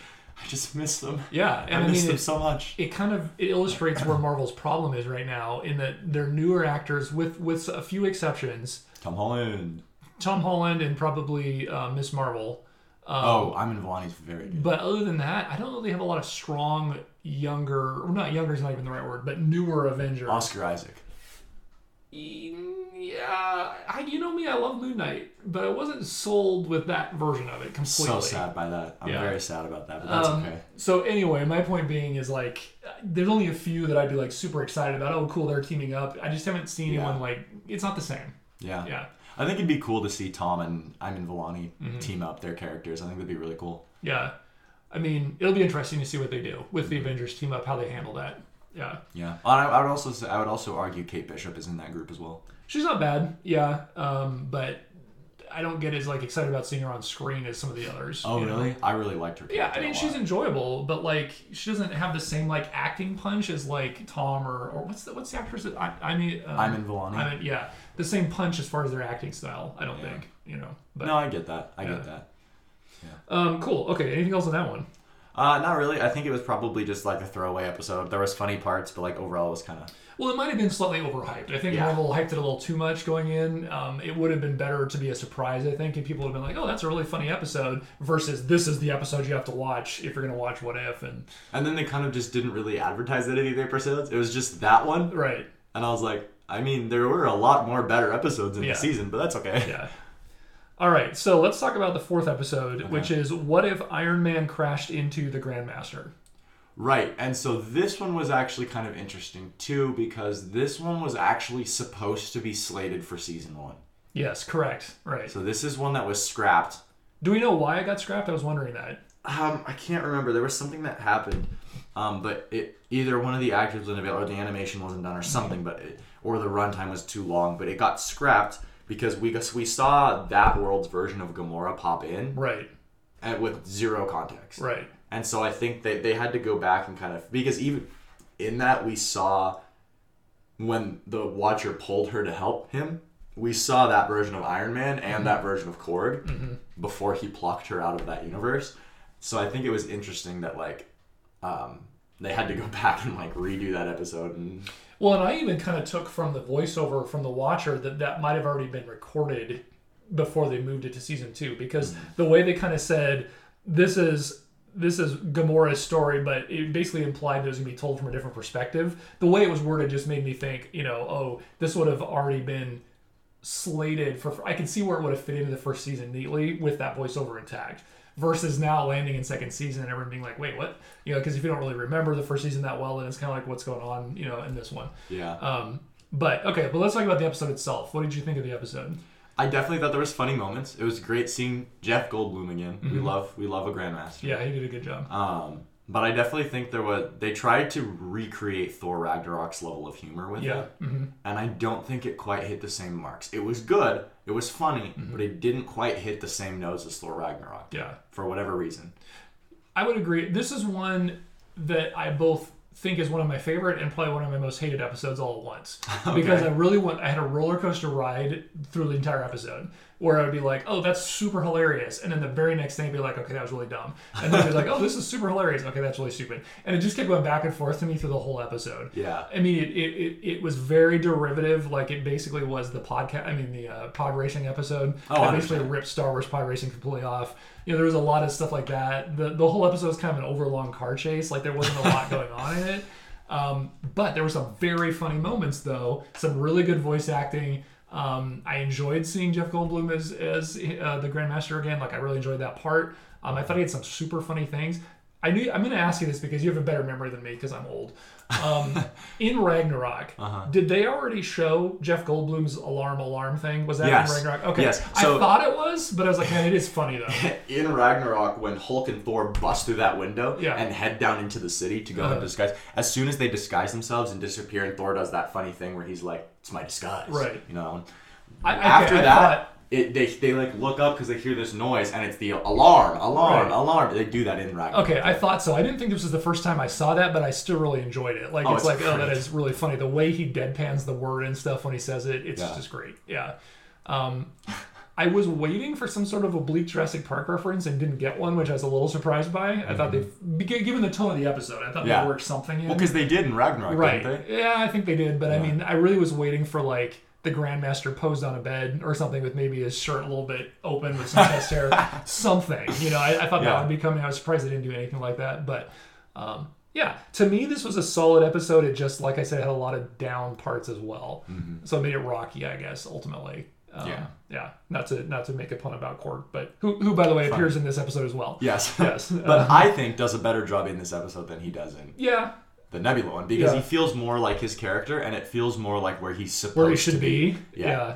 I just miss them. yeah, and I I, miss mean, them it, so much. it kind of it illustrates where Marvel's problem is right now in that they're newer actors with with a few exceptions. Tom Holland. Tom Holland and probably uh, Miss Marvel. Um, oh, Iman Vellani's very good. But other than that, I don't really have a lot of strong younger, or not younger is not even the right word, but newer Avengers. Oscar Isaac. Yeah, I, you know me, I love Moon Knight, but I wasn't sold with that version of it completely. So sad by that. I'm Yeah. very sad about that, but that's Um, okay. So anyway, my point being is like, there's only a few that I'd be like super excited about. Oh, cool, they're teaming up. I just haven't seen Yeah. anyone like it's not the same. Yeah. Yeah, I think it'd be cool to see Tom and Iman Vellani Mm-hmm. team up their characters. I think that'd be really cool. yeah. I mean, it'll be interesting to see what they do with Mm-hmm. the Avengers team up, how they handle that. Yeah. Yeah. I, I would also say, I would also argue Kate Bishop is in that group as well. She's not bad, yeah, um, but I don't get as like excited about seeing her on screen as some of the others. Oh, you know? really? I really liked her. Yeah, I mean she's enjoyable, but like she doesn't have the same like acting punch as like Tom or or what's the what's the actress that I, I mean um, Iman Vellani. I mean yeah the same punch as far as their acting style. I don't Yeah. think you know. But no, I get that. I Yeah. get that. Yeah. Um, cool. Okay, anything else on that one? Uh, not really. I think it was probably just like a throwaway episode. There was funny parts, but like overall, it was kind of Well, it might have been slightly overhyped. I think Yeah. Marvel hyped it a little too much going in. Um, it would have been better to be a surprise, I think, and people would have been like, "Oh, that's a really funny episode," versus this is the episode you have to watch if you're going to watch What If. And And then they kind of just didn't really advertise it any of the episodes. It was just that one, right, and I was like, I mean, there were a lot more better episodes in Yeah. the season, but that's okay. yeah. All right, so let's talk about the fourth episode, which is what if Iron Man crashed into the Grandmaster? Right, and so this one was actually kind of interesting too because this one was actually supposed to be slated for season one. Yes, correct. Right. So this is one that was scrapped. Do we know why it got scrapped? I was wondering that. Um, I can't remember. There was something that happened, um, but it either one of the actors wasn't available, or the animation wasn't done, or something. But it, or the runtime was too long. But it got scrapped because we we saw that world's version of Gamora pop in Right. and with zero context. Right. And so I think they, they had to go back and kind of because even in that we saw when the Watcher pulled her to help him, we saw that version of Iron Man and that version of Korg before he plucked her out of that universe. So I think it was interesting that like um, they had to go *laughs* back and like redo that episode and Well, and I even kind of took from the voiceover from the Watcher that that might have already been recorded before they moved it to season two, because mm-hmm. the way they kind of said this is this is Gamora's story, but it basically implied that it was gonna be told from a different perspective. The way it was worded just made me think, you know, oh, this would have already been slated for. I can see where it would have fit into the first season neatly with that voiceover intact. Versus now landing in second season and everyone being like, wait, what? You know, because if you don't really remember the first season that well, then it's kind of like what's going on, you know, in this one. Yeah. Um, but okay, but let's talk about the episode itself. What did you think of the episode? I definitely thought there was funny moments. It was great seeing Jeff Goldblum again. We love we love a grandmaster. Yeah, he did a good job. Um, but I definitely think there was they tried to recreate Thor Ragnarok's level of humor with Yeah. it, hmm and I don't think it quite hit the same marks. It was good, it was funny, Mm-hmm. but it didn't quite hit the same notes as Thor Ragnarok Yeah. for whatever reason. I would agree. This is one that I both think is one of my favorite and probably one of my most hated episodes all at once. *laughs* Because I really want I had a roller coaster ride through the entire episode where I would be like, oh, that's super hilarious. And then the very next thing I'd be like, okay, that was really dumb. And then I'd be like, oh, this is super hilarious. Okay, that's really stupid. And it just kept going back and forth to me through the whole episode. Yeah. I mean, it, it, it, was very derivative. Like, it basically was the podcast, I mean, the uh, pod racing episode. Oh, It basically ripped Star Wars pod racing completely off. You know, there was a lot of stuff like that. The, the whole episode was kind of an overlong car chase. Like, there wasn't a lot going on in it. Um, but there were some very funny moments, though. Some really good voice acting. Um, I enjoyed seeing Jeff Goldblum as, as uh, the Grandmaster again. Like, I really enjoyed that part. Um, I thought he had some super funny things. I knew I'm going to ask you this because you have a better memory than me because I'm old. Um, in Ragnarok, Uh-huh. did they already show Jeff Goldblum's alarm alarm thing? Was that Yes. in Ragnarok? Okay, Yes. I thought it was, but I was like, man, it is funny though. *laughs* In Ragnarok, when Hulk and Thor bust through that window Yeah. and head down into the city to go Uh-huh. and disguise, as soon as they disguise themselves and disappear, and Thor does that funny thing where he's like, "It's my disguise," Right. You know. I- okay, After I that, thought- it, they they like look up because they hear this noise, and it's the alarm, alarm, Right. alarm. They do that in Ragnarok. Okay, I thought so. I didn't think this was the first time I saw that, but I still really enjoyed it. Like Oh, it's, it's like, oh, that is really funny. The way he deadpans the word and stuff when he says it, it's Yeah. just great. Yeah. Um, I was waiting for some sort of oblique Jurassic Park reference and didn't get one, which I was a little surprised by. I thought they, given the tone of the episode, I thought Mm-hmm. Yeah. they worked something in. Well, because they did in Ragnarok, right? didn't they? Yeah, I think they did, but I mean, I really was waiting for like the Grandmaster posed on a bed or something with maybe his shirt a little bit open with some chest hair, *laughs* something. You know, I, I thought that would be coming. I was surprised they didn't do anything like that, but um, yeah, to me, this was a solid episode. It just, like I said, had a lot of down parts as well, so it made it rocky, I guess, ultimately. Um, Mm-hmm. Yeah. yeah. Not to not to make a pun about Korg, but who who by the way appears in this episode as well. Yes. Yes. *laughs* but Uh, I think does a better job in this episode than he does in yeah, the Nebula one because Yeah. he feels more like his character, and it feels more like where he's supposed where he to should be. Yeah. Yeah.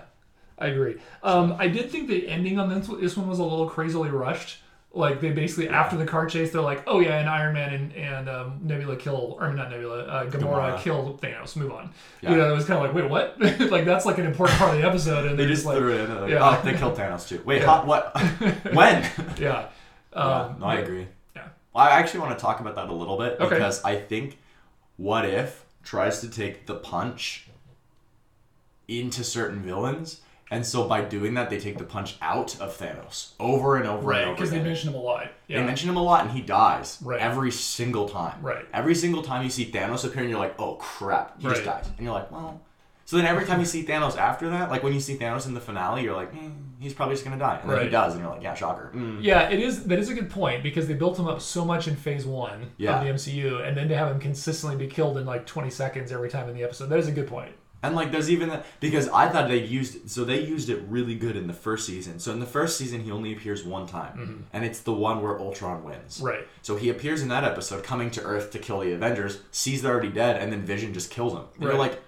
I agree. Um, I did think the ending on this, this one was a little crazily rushed. Like they basically after the car chase, they're like, "Oh yeah, and Iron Man and, and um, Nebula kill, or not Nebula, uh, Gamora, Gamora. kill Thanos. Move on." Yeah. You know, it was kind of like, "Wait, what?" *laughs* like that's like an important part of the episode, and They just like, threw it in. Like, yeah. Oh, they killed Thanos too. Wait, Yeah. how, what? *laughs* when? "Yeah." Yeah, Um, no, I agree. yeah. Well, I actually want to talk about that a little bit Okay. because I think what if tries to take the punch into certain villains, and so by doing that, they take the punch out of Thanos over and over Right, and over because they again. mentioned him a lot. Yeah. They mention him a lot, and he dies Right. every single time. Right. Every single time you see Thanos appear, and you're like, "Oh crap, he just Right. dies," and you're like, "Well." So then every time you see Thanos after that, like when you see Thanos in the finale, you're like, eh, "He's probably just gonna die," and then he does, and you're like, "Yeah, shocker." Mm. Yeah, it is. That is a good point because they built him up so much in Phase One Yeah. of the MCU, and then to have him consistently be killed in like 20 seconds every time in the episode. That is a good point. And like, there's even that because I thought they used so they used it really good in the first season. So in the first season, he only appears one time, and it's the one where Ultron wins. Mm-hmm. Right. So he appears in that episode, coming to Earth to kill the Avengers, sees they're already dead, and then Vision just kills him. And you're Right. like,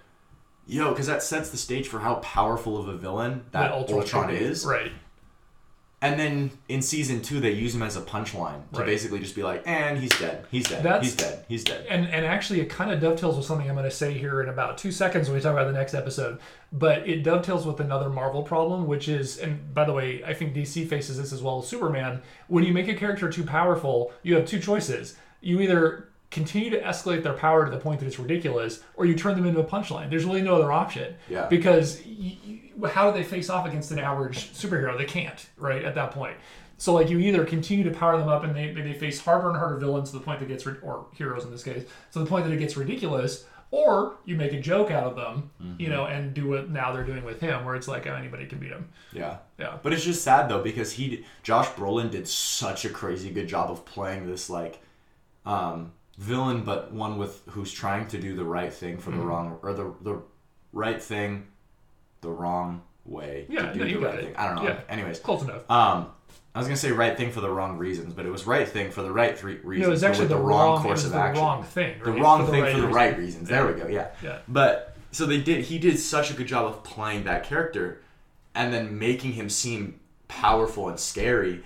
yo, because that sets the stage for how powerful of a villain that, Ultron, be. is. Right. And then in season two, they use him as a punchline to Right. basically just be like, and he's dead, he's dead, That's- he's dead, he's dead. And and actually, it kind of dovetails with something I'm going to say here in about two seconds when we talk about the next episode. But it dovetails with another Marvel problem, which is, and by the way, I think DC faces this as well as Superman. When you make a character too powerful, you have two choices. You either continue to escalate their power to the point that it's ridiculous, or you turn them into a punchline. There's really no other option. Yeah. Because y- y- how do they face off against an average superhero? They can't, right? At that point. So like you either continue to power them up and they, they face harder and harder villains to the point that gets or heroes in this case to the point that it gets ridiculous, or you make a joke out of them, you know, and do what now they're doing with him, where it's like oh, anybody can beat him. Yeah. Yeah. But it's just sad though because he Josh Brolin did such a crazy good job of playing this like um villain but one with who's trying to do the right thing for the Mm-hmm. wrong or the the right thing the wrong way Yeah, to do no, the right it. thing. I don't know. Yeah. Anyways, Close enough. um I was gonna say right thing for the wrong reasons, but it was right thing for the right three reasons. No, it was actually with the, wrong, course of the action. wrong thing. the wrong For thing for the reason. right reasons. There we go. Yeah. Yeah. But so they did. He did such a good job of playing that character, and then making him seem powerful and scary,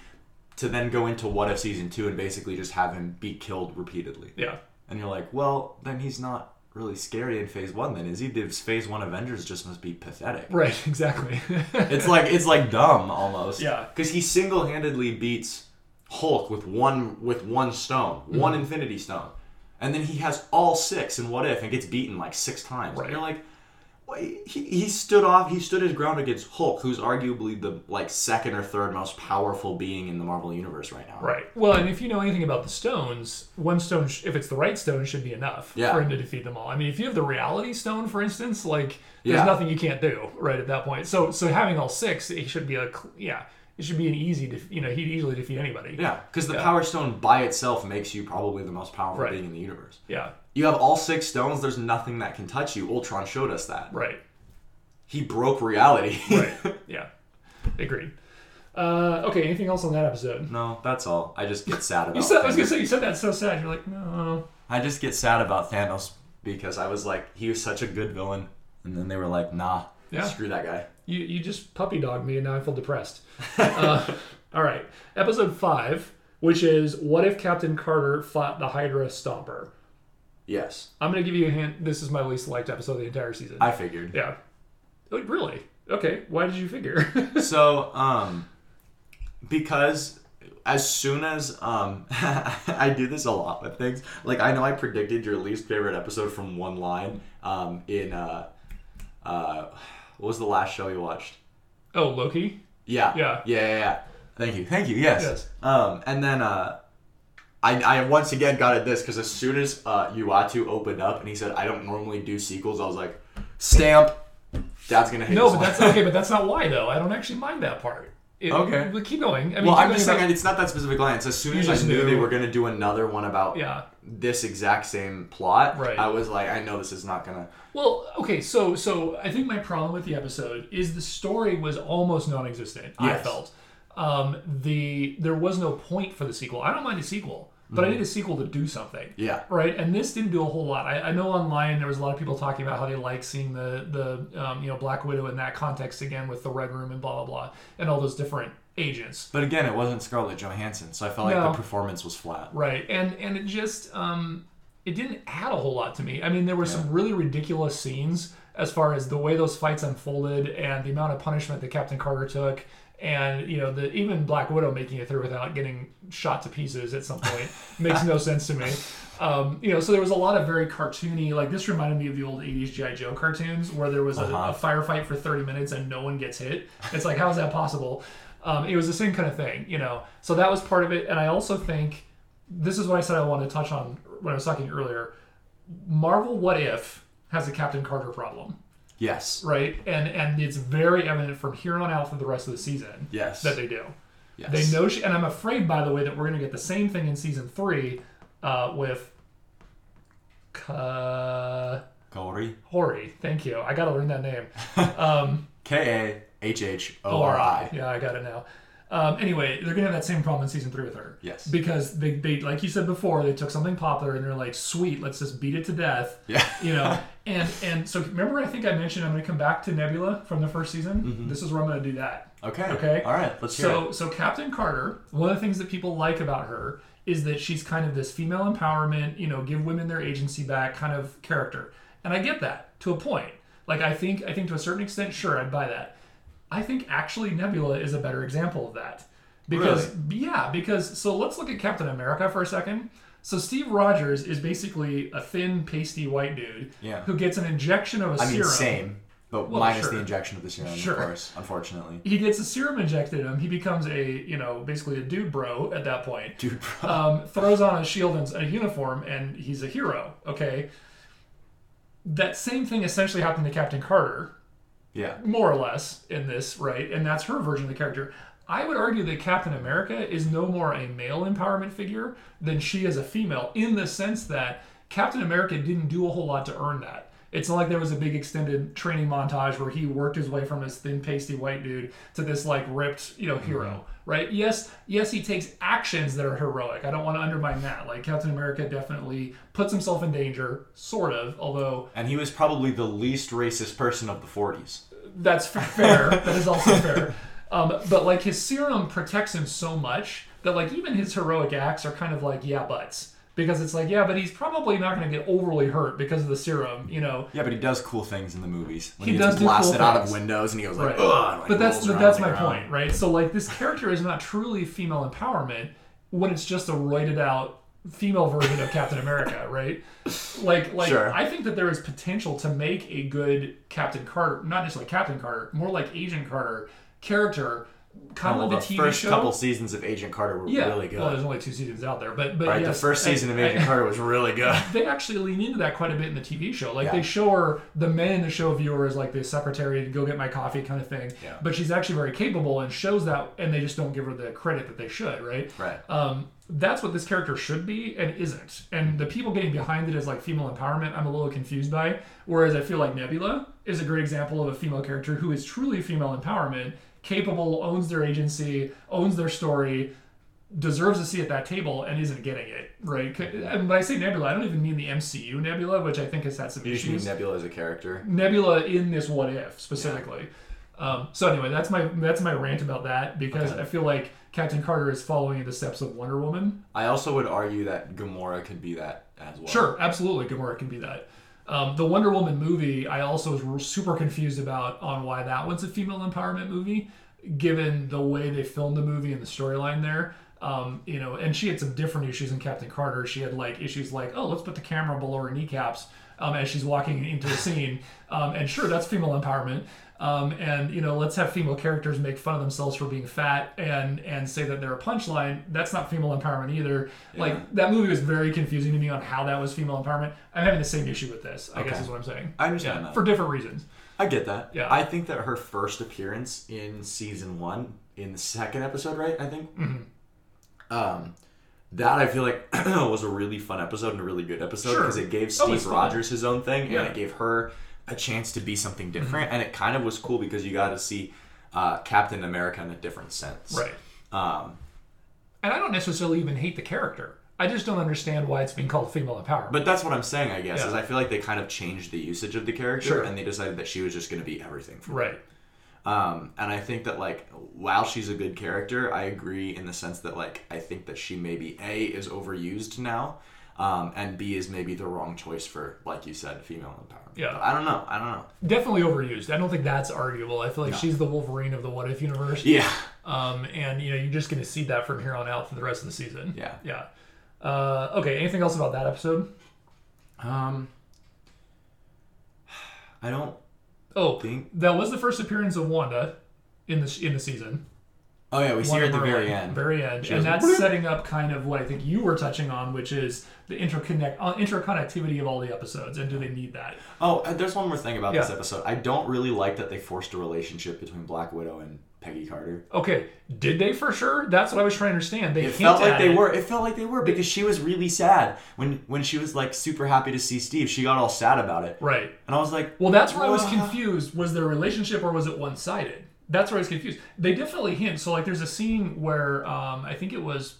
to then go into what if season two and basically just have him be killed repeatedly. Yeah. And you're like, well, then he's not really scary in phase one. Then is he? This phase one Avengers just must be pathetic. Right. *laughs* Exactly. *laughs* It's like it's like dumb almost. Yeah. Because he single handedly beats Hulk with one with one stone, Mm-hmm. one Infinity Stone, and then he has all six in What If and gets beaten like six times. Right. And you're like, he, he stood off. He stood his ground against Hulk, who's arguably the like second or third most powerful being in the Marvel universe right now. Right. Well, and if you know anything about the stones, one stone, sh- if it's the right stone, should be enough Yeah. for him to defeat them all. I mean, if you have the reality stone, for instance, like there's Yeah. nothing you can't do right at that point. So, so having all six, it should be a cl- yeah, it should be an easy, def- you know, he'd easily defeat anybody. Yeah, because the Yeah. Power Stone by itself makes you probably the most powerful Right. being in the universe. Yeah. You have all six stones. There's nothing that can touch you. Ultron showed us that. Right. He broke reality. Right. *laughs* yeah. Agreed. Uh, okay. Anything else on that episode? no, that's all. I just get sad *laughs* about. You said I was gonna say you said that so sad. You're like, no. I just get sad about Thanos because I was like, he was such a good villain, and then they were like, nah, Yeah. screw that guy. You you just puppy dogged me, and now I feel depressed. uh, *laughs* all right, episode five, which is what if Captain Carter fought the Hydra Stomper? Yes, I'm gonna give you a hint. This is my least liked episode of the entire season. I figured. yeah. Oh, really? Okay. Why did you figure? *laughs* so, um, because as soon as um, *laughs* I do this a lot with things. Like I know I predicted your least favorite episode from one line. Um, in uh, uh, what was the last show you watched? oh, Loki. Yeah. Yeah. Yeah, yeah, yeah. Thank you. Thank you. Yes. Yes. Um, and then uh, I, I once again got at this because as soon as uh, Uatu opened up and he said, I don't normally do sequels, I was like, stamp. Dad's gonna hate No, but one." that's okay. But *laughs* that's not why though. I don't actually mind that part. It, Okay. But keep going. I mean, Well, I'm going just about- saying it's not that specific line. It's as soon as I just knew, they were gonna do another one about Yeah. This exact same plot, Right. I was like, I know this is not gonna. Well, okay, so so I think my problem with the episode is the story was almost non-existent. I felt um, the there was no point for the sequel. I don't mind a sequel, but I need a sequel to do something. Mm-hmm. Yeah. Right, and this didn't do a whole lot. I, I know online there was a lot of people talking about how they like seeing the the um, you know Black Widow in that context again with the Red Room and blah blah blah and all those different agents. But again, it wasn't Scarlett Johansson, so I felt like No. the performance was flat. Right, and and it just um, it didn't add a whole lot to me. I mean, there were some really ridiculous scenes as far as the way those fights unfolded and the amount of punishment that Captain Carter took, and you know, the even Black Widow making it through without getting shot to pieces at some point *laughs* makes no sense to me. Um, you know, so there was a lot of very cartoony. Like this reminded me of the old '80s GI Joe cartoons where there was a, Uh-huh. a firefight for 30 minutes and no one gets hit. It's like, how is that possible? Um, it was the same kind of thing, you know. So that was part of it, and I also think this is what I said I wanted to touch on when I was talking earlier. Marvel What If has a Captain Carter problem, Yes. right? And and it's very evident from here on out for the rest of the season Yes. that they do. yes. They know she, and I'm afraid, by the way, that we're going to get the same thing in season three uh, with Ka- Kaori. Hori. Thank you. I got to learn that name. *laughs* Um, K A H H O R I. Yeah, I got it now. Um, anyway, they're gonna have that same problem in season three with her. Yes. Because they, they like you said before, they took something popular and they're like, sweet, let's just beat it to death. Yeah. You know, *laughs* and and so remember, I think I mentioned I'm gonna come back to Nebula from the first season. Mm-hmm. This is where I'm gonna do that. Okay. Okay. All right. Let's hear So it. so Captain Carter, one of the things that people like about her is that she's kind of this female empowerment, you know, give women their agency back kind of character. And I get that to a point. Like I think I think to a certain extent, sure, I'd buy that. I think actually Nebula is a better example of that. Because yeah, because so let's look at Captain America for a second. So Steve Rogers is basically a thin, pasty white dude Yeah. who gets an injection of a I mean, serum. same, but Well, minus sure. the injection of the serum, Sure. of course. Unfortunately, He gets a serum injected in him. He becomes a, you know, basically a dude bro at that point. dude. Bro. um, throws on a shield and a uniform, and he's a hero. Okay. That same thing essentially happened to Captain Carter, yeah. more or less, in this, right? And that's her version of the character. I would argue that Captain America is no more a male empowerment figure than she is a female, in the sense that Captain America didn't do a whole lot to earn that. It's not like there was a big extended training montage where he worked his way from this thin, pasty white dude to this like ripped, you know, hero, right? Yes, yes, he takes actions that are heroic. I don't want to undermine that. Like Captain America definitely puts himself in danger, sort of, although And he was probably the least racist person of the 40s. that's fair. *laughs* that is also fair. Um, but like his serum protects him so much that like even his heroic acts are kind of like yeah buts because it's like yeah but he's probably not going to get overly hurt because of the serum you know Yeah, but he does cool things in the movies. When He he, does gets do cool blasted out of windows and he goes like, Right. ugh, like, but that's but that's my ground. point right so like this character is not truly female empowerment when it's just a roided out female version of captain america *laughs* right like like Sure. i think that there is potential to make a good captain carter not just like captain carter more like agent carter character kind Well, of the the tv first show couple seasons of Agent Carter were yeah really good. well there's only two seasons out there but but right, yes, the first I- season of I- Agent Carter was really good. *laughs* they actually lean into that quite a bit in the TV show. Like Yeah. they show her the men in the show viewer as like the secretary to go get my coffee kind of thing. Yeah. But she's actually very capable and shows that, and they just don't give her the credit that they should. Right. Right. Um, that's what this character should be and isn't. And the people getting behind it as like female empowerment, I'm a little confused by. Whereas I feel like Nebula is a great example of a female character who is truly female empowerment, capable, owns their agency, owns their story, deserves a seat at that table and isn't getting it, right? And when I say Nebula, I don't even mean the MCU Nebula, which I think has had some You just mean issues. Nebula as a character. Nebula in this What If specifically. Um, so anyway, that's my that's my rant about that because Okay. I feel like Captain Carter is following in the steps of Wonder Woman. I also would argue that Gamora could be that as well. Sure, absolutely, Gamora can be that. Um, the Wonder Woman movie, I also was super confused about on why that one's a female empowerment movie, given the way they filmed the movie and the storyline there. Um, you know, and she had some different issues in Captain Carter. She had like issues like, oh, let's put the camera below her kneecaps um, as she's walking into the scene, *laughs* um, and sure, that's female empowerment. Um, and you know, let's have female characters make fun of themselves for being fat and and say that they're a punchline. That's not female empowerment either. Like that movie was very confusing to me on how that was female empowerment. I'm having the same issue with this. I guess is what I'm saying. I understand Yeah, that. for different reasons. I get that. Yeah. I think that her first appearance in season one, in the second episode, right? I think. Mm-hmm. Um, that I feel like *clears throat* was a really fun episode and a really good episode Sure. because it gave Steve. Rogers his own thing Yeah. and it gave her a chance to be something Mm-hmm. different and it kind of was cool because you got to see uh, Captain America in a different sense. Right. Um, And I don't necessarily even hate the character. I just don't understand why it's being called female empowerment. but that's what I'm saying, I guess, Yeah. is I feel like they kind of changed the usage of the character Sure. and they decided that she was just going to be everything for right. Um, and I think that like while she's a good character, I agree in the sense that like I think that she maybe a is overused now, um, and b is maybe the wrong choice for like you said, female empowerment. Yeah. But I don't know. I don't know. Definitely overused. I don't think that's arguable. I feel like she's the Wolverine of the What If universe. Yeah. Um, and you know, you're just going to see that from here on out for the rest of the season. Yeah. Yeah. Uh, okay. Anything else about that episode? Um. I don't Oh, think. that was the first appearance of Wanda in the in the season. Oh yeah, we see her at the very end. Very end, and that's "Bloop." setting up kind of what I think you were touching on, which is the interconnect uh, interconnectivity of all the episodes, and do they need that? Oh, uh, there's one more thing about this episode. I don't really like that they forced a relationship between Black Widow and Peggy Carter. Okay, did they for sure? That's what I was trying to understand. They It felt like they it. were. It felt like they were because she was really sad when when she was like super happy to see Steve. She got all sad about it, right. and I was like, Well, that's where I was confused. Was their relationship or was it one sided? That's where I was confused. They definitely hint. So, like, there's a scene where um, I think it was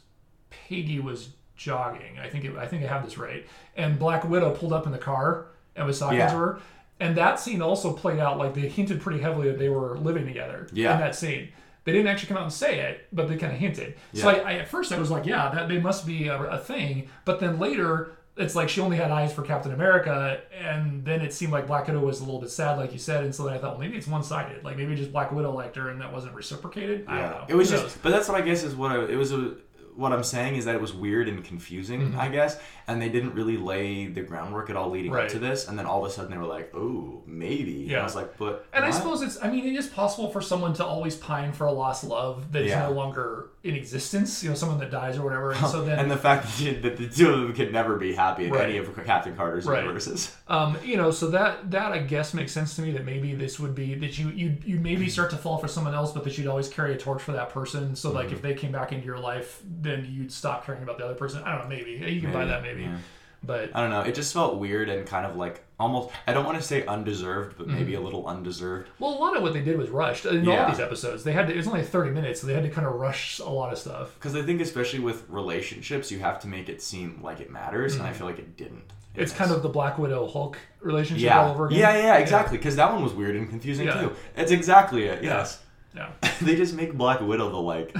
Peggy was jogging. I think it, I think I have this right. And Black Widow pulled up in the car and was talking Yeah. to her. And that scene also played out like they hinted pretty heavily that they were living together Yeah. in that scene. They didn't actually come out and say it, but they kind of hinted. So Yeah. I, I, at first I was like, yeah, that they must be a, a thing. But then later, it's like she only had eyes for Captain America, and then it seemed like Black Widow was a little bit sad, like you said. And so then I thought, well, maybe it's one sided. Like maybe just Black Widow liked her, and that wasn't reciprocated. I don't know. It was Who just, knows? but that's what I guess is what I, it was. A, what I'm saying is that it was weird and confusing, Mm-hmm. I guess, and they didn't really lay the groundwork at all leading Right. up to this, and then all of a sudden they were like, "Oh, maybe." And Yeah. I was like, "But." And I suppose it's, I mean, it is possible for someone to always pine for a lost love that is Yeah. no longer in existence, you know, someone that dies or whatever. And *laughs* so then, and the fact that, you- that the two of them could never be happy in Right. any of Captain Carter's Right. universes. *laughs* um, you know, so that, that I guess makes sense to me that maybe this would be that you, you, you maybe start to fall for someone else, but that you'd always carry a torch for that person. So, Mm-hmm. like, if they came back into your life, then you'd stop caring about the other person. I don't know, maybe. You can buy that maybe. yeah. But I don't know. It just felt weird and kind of like almost. I don't want to say undeserved, but maybe mm-hmm. a little undeserved. well, a lot of what they did was rushed in all Yeah. these episodes. They had to, it was only thirty minutes, so they had to kind of rush a lot of stuff. Because I think, especially with relationships, you have to make it seem like it matters, and I mm-hmm. feel like it didn't. It's kind of the Black Widow Hulk relationship yeah, all over again. yeah, yeah, exactly. Because that one was weird and confusing Yeah. too. It's exactly it. Yes. Yeah. *laughs* they just make Black Widow the like.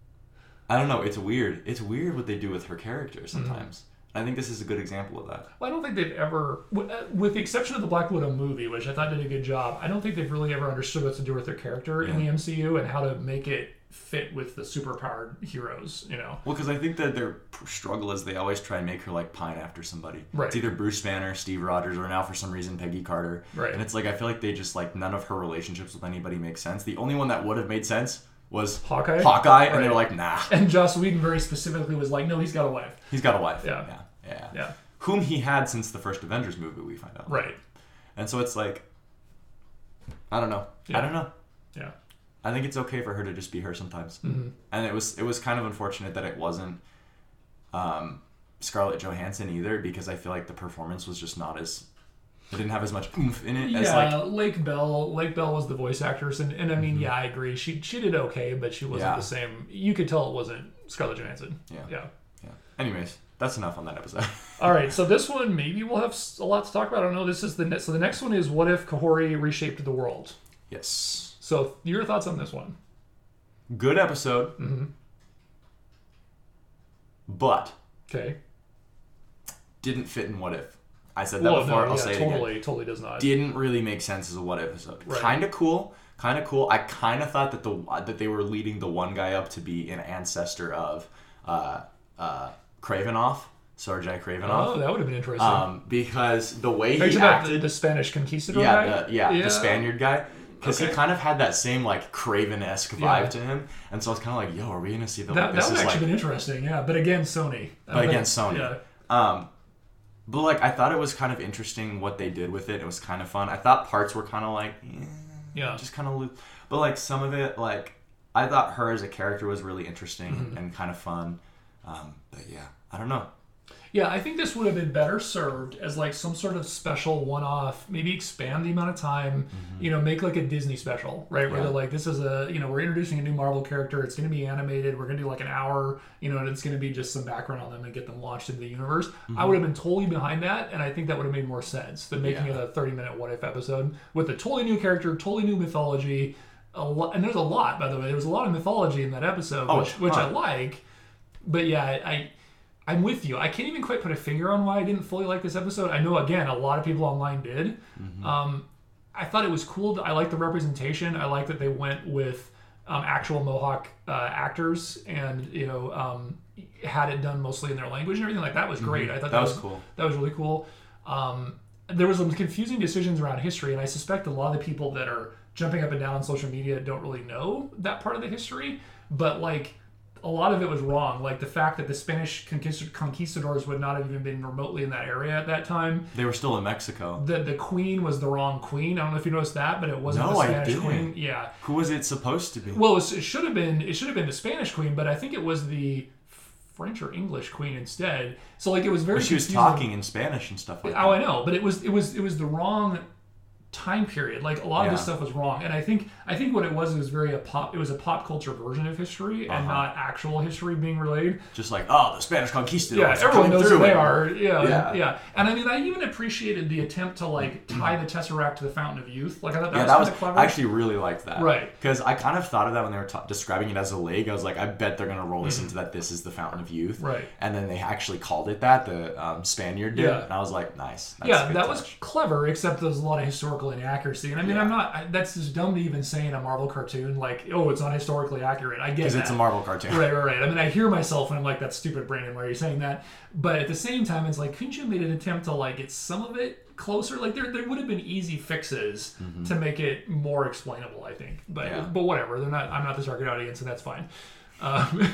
*laughs* I don't know. It's weird. It's weird what they do with her character sometimes. Mm-hmm. I think this is a good example of that. Well, I don't think they've ever, uh, with the exception of the Black Widow movie, which I thought did a good job, I don't think they've really ever understood what to do with their character in the MCU and how to make it fit with the superpowered heroes, you know? Well, because I think that their struggle is they always try and make her like pine after somebody. Right. It's either Bruce Banner, Steve Rogers, or now for some reason Peggy Carter. Right. And it's like I feel like they just like none of her relationships with anybody make sense. The only one that would have made sense was Hawkeye? Hawkeye, and they were like, nah, And Joss Whedon very specifically was like, no, he's got a wife. he's got a wife. Yeah. Yeah. Yeah. Yeah. Whom he had since the first Avengers movie, we find out. Right. And so it's like, I don't know. Yeah. I don't know. Yeah. I think it's okay for her to just be her sometimes. Mm-hmm. And it was it was kind of unfortunate that it wasn't um, Scarlett Johansson either because I feel like the performance was just not as it didn't have as much oomph in it as Yeah, like Mm-hmm. Lake Bell. Lake Bell was the voice actress, and, and I mean, yeah, I agree. She she did okay, but she wasn't Yeah. the same. You could tell it wasn't Scarlett Johansson. Yeah. Yeah. yeah. Anyways, that's enough on that episode. *laughs* All right, so *laughs* this one maybe we'll have a lot to talk about. I don't know. This is the ne- so the next one is what if Kahori reshaped the world. yes. So your thoughts on this one? Good episode. Mm-hmm. But Okay. didn't fit in what if. I said that Well, before, no, I'll yeah, say it again. totally, totally does not. didn't really make sense as a what episode. Right. Kind of cool, kind of cool. I kind of thought that the that they were leading the one guy up to be an ancestor of uh, uh, Kravinoff, Sergei Kravinoff, Oh, that would have been interesting. um, because the way he about the, acted, the Spanish conquistador yeah, guy? the, yeah, the Spaniard guy. Because Okay. he kind of had that same like Kraven-esque vibe Yeah. to him, and so I was kind of like, "Yo, are we gonna see the, That, like, that this would actually like been interesting, yeah. But again, Sony. But again Sony. Yeah. Um, but like I thought it was kind of interesting what they did with it. It was kind of fun. I thought parts were kind of like, eh, Yeah. just kind of loose. But like some of it, like I thought her as a character was really interesting Mm-hmm. and kind of fun. Um, but yeah, I don't know. Yeah, I think this would have been better served as like some sort of special one-off. Maybe expand the amount of time. You know, make like a Disney special, right? Where Mm-hmm. They're like, this is a you know, we're introducing a new Marvel character. It's going to be animated. We're going to do like an hour. You know, and it's going to be just some background on them and get them launched into the universe. I would have been totally behind that, and I think that would have made more sense than making Mm-hmm. Yeah. it a thirty-minute what-if episode with a totally new character, totally new mythology. A lot, and there's a lot, by the way. There was a lot of mythology in that episode, Oh, which, which I like. But yeah, I I'm with you. I can't even quite put a finger on why I didn't fully like this episode. I know again a lot of people online did. Mm-hmm. Um, I thought it was cool. I like the representation. I like that they went with um, actual Mohawk uh, actors and you know um, had it done mostly in their language and everything like that was great. I thought Mm-hmm. That was cool. That was really cool. Um, there was some confusing decisions around history, and I suspect a lot of the people that are jumping up and down on social media don't really know that part of the history. But like a lot of it was wrong. Like the fact that the Spanish conquistadors would not have even been remotely in that area at that time. They were still in Mexico. The the queen was the wrong queen. I don't know if you noticed that, but it wasn't No, the I Spanish didn't. queen. Yeah. Who was it supposed to be? Well, it, should have been it should have been the Spanish queen, but I think it was the French or English queen instead. So like it was very. But she was confusing. talking in Spanish and stuff like that. Oh, I know, but it was it was it was the wrong time period. Like a lot of this stuff was wrong, and I think I think what it was it was very a pop. It was a pop culture version of history and Uh-huh. not actual history being relayed. Just like, oh, the Spanish conquistadors. Yeah, everyone knows who they and- are. Yeah, yeah, Yeah. And I mean, I even appreciated the attempt to like tie the Tesseract to the Fountain of Youth. Like I thought that Yeah, was that was clever. I actually really liked that. Right. Because I kind of thought of that when they were ta- describing it as a lake. I was like, I bet they're gonna roll this into that. This is the Fountain of Youth. Mm-hmm. Right. And then they actually called it that. The um, Spaniard did. Yeah. And I was like, nice. That's yeah, that was clever, except there's a lot of historical inaccuracy. And I mean, Yeah. I'm not. I, that's just dumb to even say in a Marvel cartoon, like, oh, it's not historically accurate. I get Because it's a Marvel cartoon. right, right, right. I mean, I hear myself and I'm like, that's stupid, Brandon. Why are you saying that? But at the same time, it's like, couldn't you have made an attempt to like get some of it closer? Like, there, there would have been easy fixes to make it more explainable. I think, but Mm-hmm. Yeah. but whatever. They're not. I'm not the target audience, and that's fine. Um,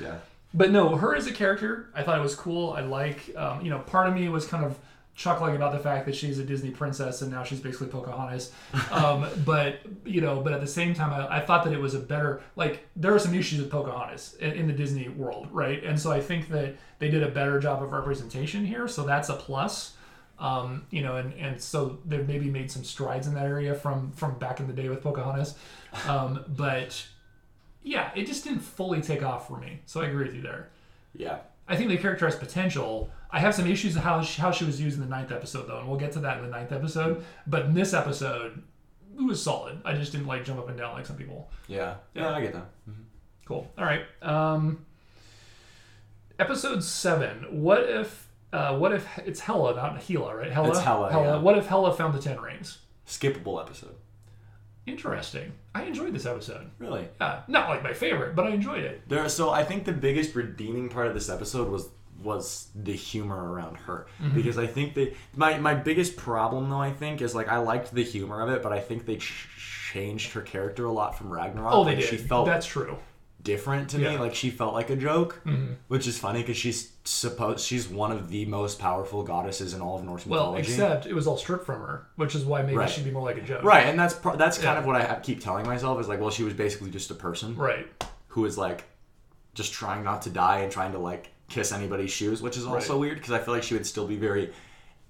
Yeah. *laughs* but no, her as a character, I thought it was cool. I like, um, you know, part of me was kind of chuckling about the fact that she's a Disney princess and now she's basically Pocahontas. Um, *laughs* but you know, but at the same time, I, I, thought that it was a better like there are some issues with Pocahontas in, in, the Disney world, right? And so I think that they did a better job of representation here, so that's a plus. Um, you know, and and so they've maybe made some strides in that area from from back in the day with Pocahontas, um, *laughs* but yeah, it just didn't fully take off for me. So I agree with you there. Yeah. I think the character has potential. I have some issues with how she, how she was used in the ninth episode, though, and we'll get to that in the ninth episode. But in this episode, it was solid. I just didn't like jump up and down like some people. Yeah, yeah, I get that. Mm-hmm. Cool. All right. Um, episode seven. What if? Uh, what if it's Hela, not Hela, right? Hela. It's Hela. Hela. Yeah. What if Hela found the Ten Rings? Skippable episode. Interesting. I enjoyed this episode. Really? Yeah, not like my favorite, but I enjoyed it. There. So I think the biggest redeeming part of this episode was was the humor around her mm-hmm. because I think that my my biggest problem though I think is like I liked the humor of it, but I think they ch- changed her character a lot from Ragnarok. Oh, they did. She felt that's true. Different to yeah. me, like she felt like a joke, mm-hmm. which is funny because she's supposed she's one of the most powerful goddesses in all of Norse well, mythology. Well, except it was all stripped from her, which is why maybe right. she'd be more like a joke. Right, and that's pro- that's kind yeah. of what I keep telling myself is like, well, she was basically just a person, right, who was like just trying not to die and trying to like kiss anybody's shoes, which is also right. weird because I feel like she would still be very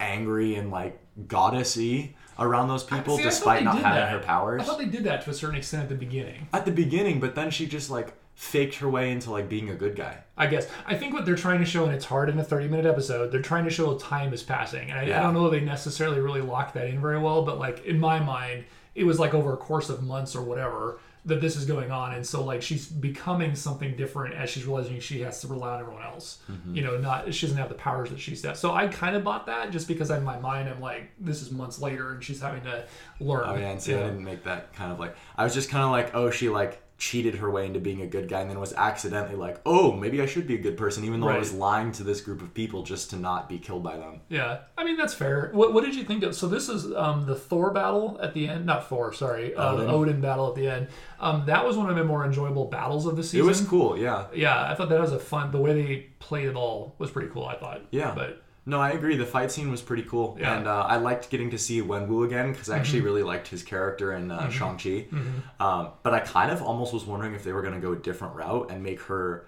angry and like goddessy around those people See, despite not having that. her powers. I thought they did that to a certain extent at the beginning. At the beginning, but then she just like faked her way into like being a good guy. I guess. I think what they're trying to show, and it's hard in a 30 minute episode, they're trying to show time is passing. And I, yeah. I don't know if they necessarily really locked that in very well, but like in my mind, it was like over a course of months or whatever that this is going on and so like she's becoming something different as she's realizing she has to rely on everyone else mm-hmm. you know not she doesn't have the powers that she's got so i kind of bought that just because in my mind i'm like this is months later and she's having to learn oh yeah and see yeah. i didn't make that kind of like i was just kind of like oh she like cheated her way into being a good guy and then was accidentally like, oh, maybe I should be a good person, even though right. I was lying to this group of people just to not be killed by them. Yeah, I mean that's fair. What, what did you think of? So this is um, the Thor battle at the end, not Thor, sorry, uh, Odin. Odin battle at the end. Um, that was one of the more enjoyable battles of the season. It was cool, yeah. Yeah, I thought that was a fun. The way they played it all was pretty cool. I thought. Yeah, but no, I agree. The fight scene was pretty cool, yeah. and uh, I liked getting to see Wenwu again because I actually mm-hmm. really liked his character in uh, mm-hmm. Shang Chi. Mm-hmm. Um, but I kind of almost was wondering if they were going to go a different route and make her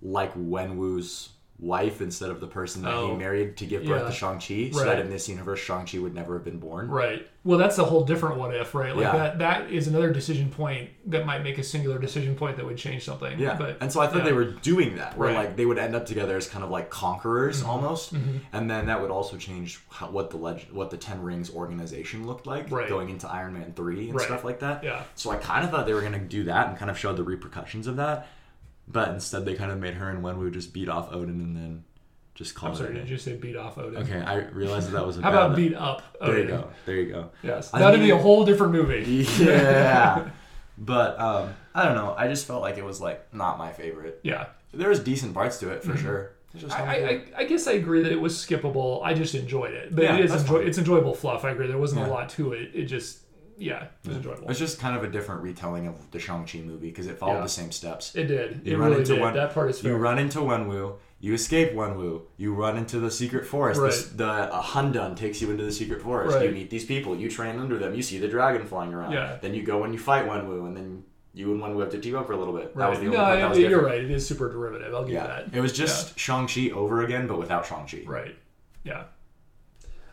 like Wenwu's wife instead of the person that oh, he married to give birth yeah. to Shang-Chi, so right. that in this universe Shang-Chi would never have been born. Right. Well, that's a whole different what if, right? Like yeah. that that is another decision point that might make a singular decision point that would change something. Yeah. But and so I thought yeah. they were doing that, where right. like they would end up together as kind of like conquerors mm-hmm. almost, mm-hmm. and then that would also change how, what the legend, what the Ten Rings organization looked like right. going into Iron Man three and right. stuff like that. Yeah. So I kind of thought they were going to do that and kind of show the repercussions of that, but instead they kind of made her and Wenwu just beat off Odin and then just call I'm sorry, did you say beat off Odin? Okay, I realized that, that was a How about beat up Odin? There you go. There you go. Yes. That'd be a whole different movie. *laughs* Yeah. but um, I don't know. I just felt like it was like not my favorite. Yeah. There was decent parts to it for mm-hmm. sure. I, I, I, guess I agree that it was skippable. I just enjoyed it, but yeah, it is enjoy, it's enjoyable fluff. I agree. There wasn't yeah. a lot to it. It just yeah, it was enjoyable. It's just kind of a different retelling of the Shang Chi movie because it followed yeah. the same steps. It did. You it really did. Wen, that part is fair. You run into Wenwu you escape Wenwu. You run into the secret forest. Right. The, the uh, Hundun takes you into the secret forest. Right. You meet these people. You train under them. You see the dragon flying around. Yeah. Then you go and you fight Wenwu, and then you and Wenwu have to team up for a little bit. Right. That was the only no, part that was different. you're right. It is super derivative. I'll give yeah. you that. It was just yeah. Shang Chi over again, but without Shang Chi. Right. Yeah.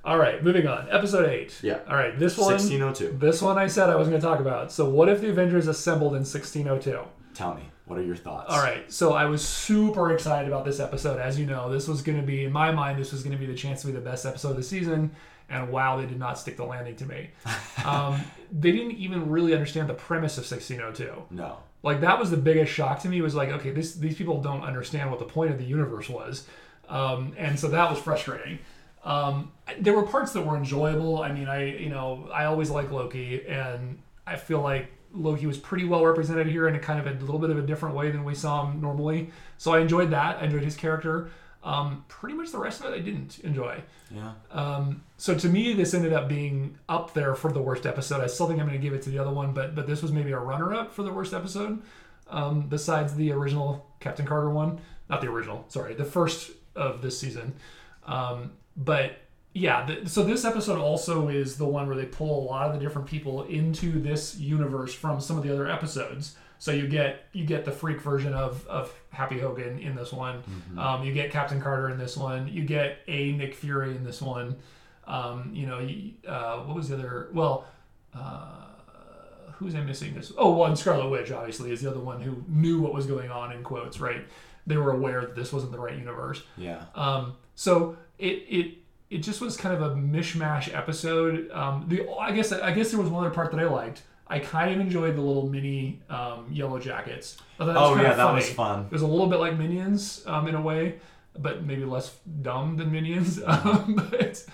All right, moving on. Episode eight. Yeah. All right, this one. 1602. This one I said I wasn't going to talk about. So, what if the Avengers assembled in 1602? Tell me. What are your thoughts? All right. So I was super excited about this episode. As you know, this was going to be, in my mind, this was going to be the chance to be the best episode of the season. And wow, they did not stick the landing to me. *laughs* um, they didn't even really understand the premise of 1602. No. Like that was the biggest shock to me. Was like, okay, this these people don't understand what the point of the universe was, um, and so that was frustrating. Um, there were parts that were enjoyable. I mean, I you know I always like Loki, and I feel like Loki was pretty well represented here in a kind of a little bit of a different way than we saw him normally. So I enjoyed that. I enjoyed his character. Um, pretty much the rest of it I didn't enjoy. Yeah. Um, so to me, this ended up being up there for the worst episode. I still think I'm going to give it to the other one, but but this was maybe a runner-up for the worst episode. Um, besides the original Captain Carter one, not the original, sorry, the first of this season. Um, but yeah, th so this episode also is the one where they pull a lot of the different people into this universe from some of the other episodes. So you get you get the freak version of of Happy Hogan in this one. Um, you get Captain Carter in this one. You get a Nick Fury in this one. Um, you know, uh, what was the other? Well, uh, who's I missing this? Oh, one Scarlet Witch obviously is the other one who knew what was going on in quotes. Right? They were aware that this wasn't the right universe. Yeah. Um, so it it it just was kind of a mishmash episode. Um, the I guess I guess there was one other part that I liked. I kind of enjoyed the little mini um, yellow jackets. I thought that was Oh yeah, that was fun. It was a little bit like Minions um, in a way, but maybe less dumb than Minions. *laughs* Um, but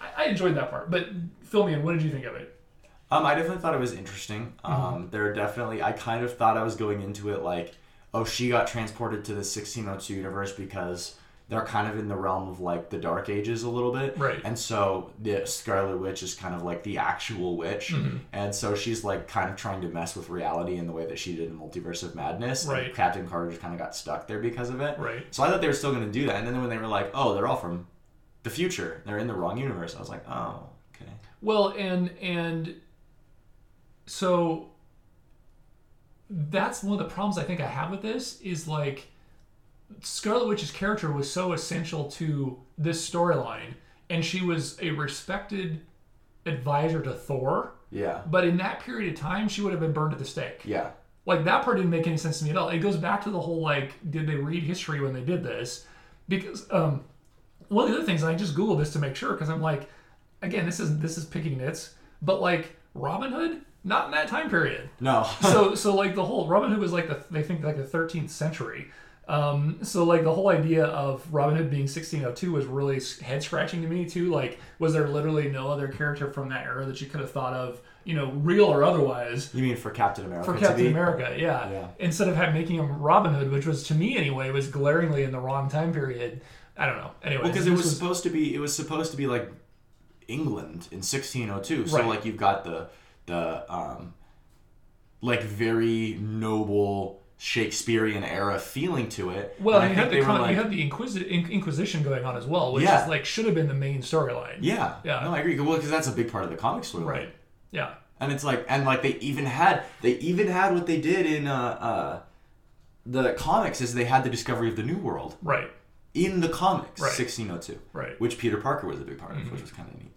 I, I enjoyed that part. But fill me in. What did you think of it? Um, I definitely thought it was interesting. Mm-hmm. Um, there are definitely, I kind of thought I was going into it like, oh, she got transported to the 1602 universe because they're kind of in the realm of like the Dark Ages a little bit. Right. And so the Scarlet Witch is kind of like the actual witch. Mm-hmm. And so she's like kind of trying to mess with reality in the way that she did in Multiverse of Madness. And Right. Captain Carter just kind of got stuck there because of it. Right. So I thought they were still going to do that. And then when they were like, oh, they're all from the future, they're in the wrong universe, I was like, oh, okay. Well, and and so that's one of the problems I think I have with this is like Scarlet Witch's character was so essential to this storyline, and she was a respected advisor to Thor. Yeah. But in that period of time, she would have been burned at the stake. Yeah. Like that part didn't make any sense to me at all. It goes back to the whole like, did they read history when they did this? Because um, one of the other things, and I just googled this to make sure, because I'm like, again, this is this is picking nits, but like Robin Hood, not in that time period. No. so *laughs* so like the whole Robin Hood was like the they think like the 13th century. Um, so like the whole idea of Robin Hood being 1602 was really head scratching to me too. Like, was there literally no other character from that era that you could have thought of, you know, real or otherwise? You mean for Captain America? for Captain? America, yeah. Yeah. Instead of making him Robin Hood, which was to me anyway was glaringly in the wrong time period. I don't know. Anyway, Well, because it was supposed to be, it was supposed to be like England in 1602. So Right. like you've got the the um, like very noble Shakespearean era feeling to it. well, And you had, the con- like, you had the Inquisi- In- Inquisition going on as well, which Yeah. is like should have been the main storyline. yeah, Yeah. No, I agree. Well, because that's a big part of the comic story. Right. Yeah. And it's like, and like they even had, they even had what they did in uh, uh, the comics is they had the discovery of the New World Right. in the comics, Right. 1602. Right. which Peter Parker was a big part of, Mm-hmm. which was kind of neat.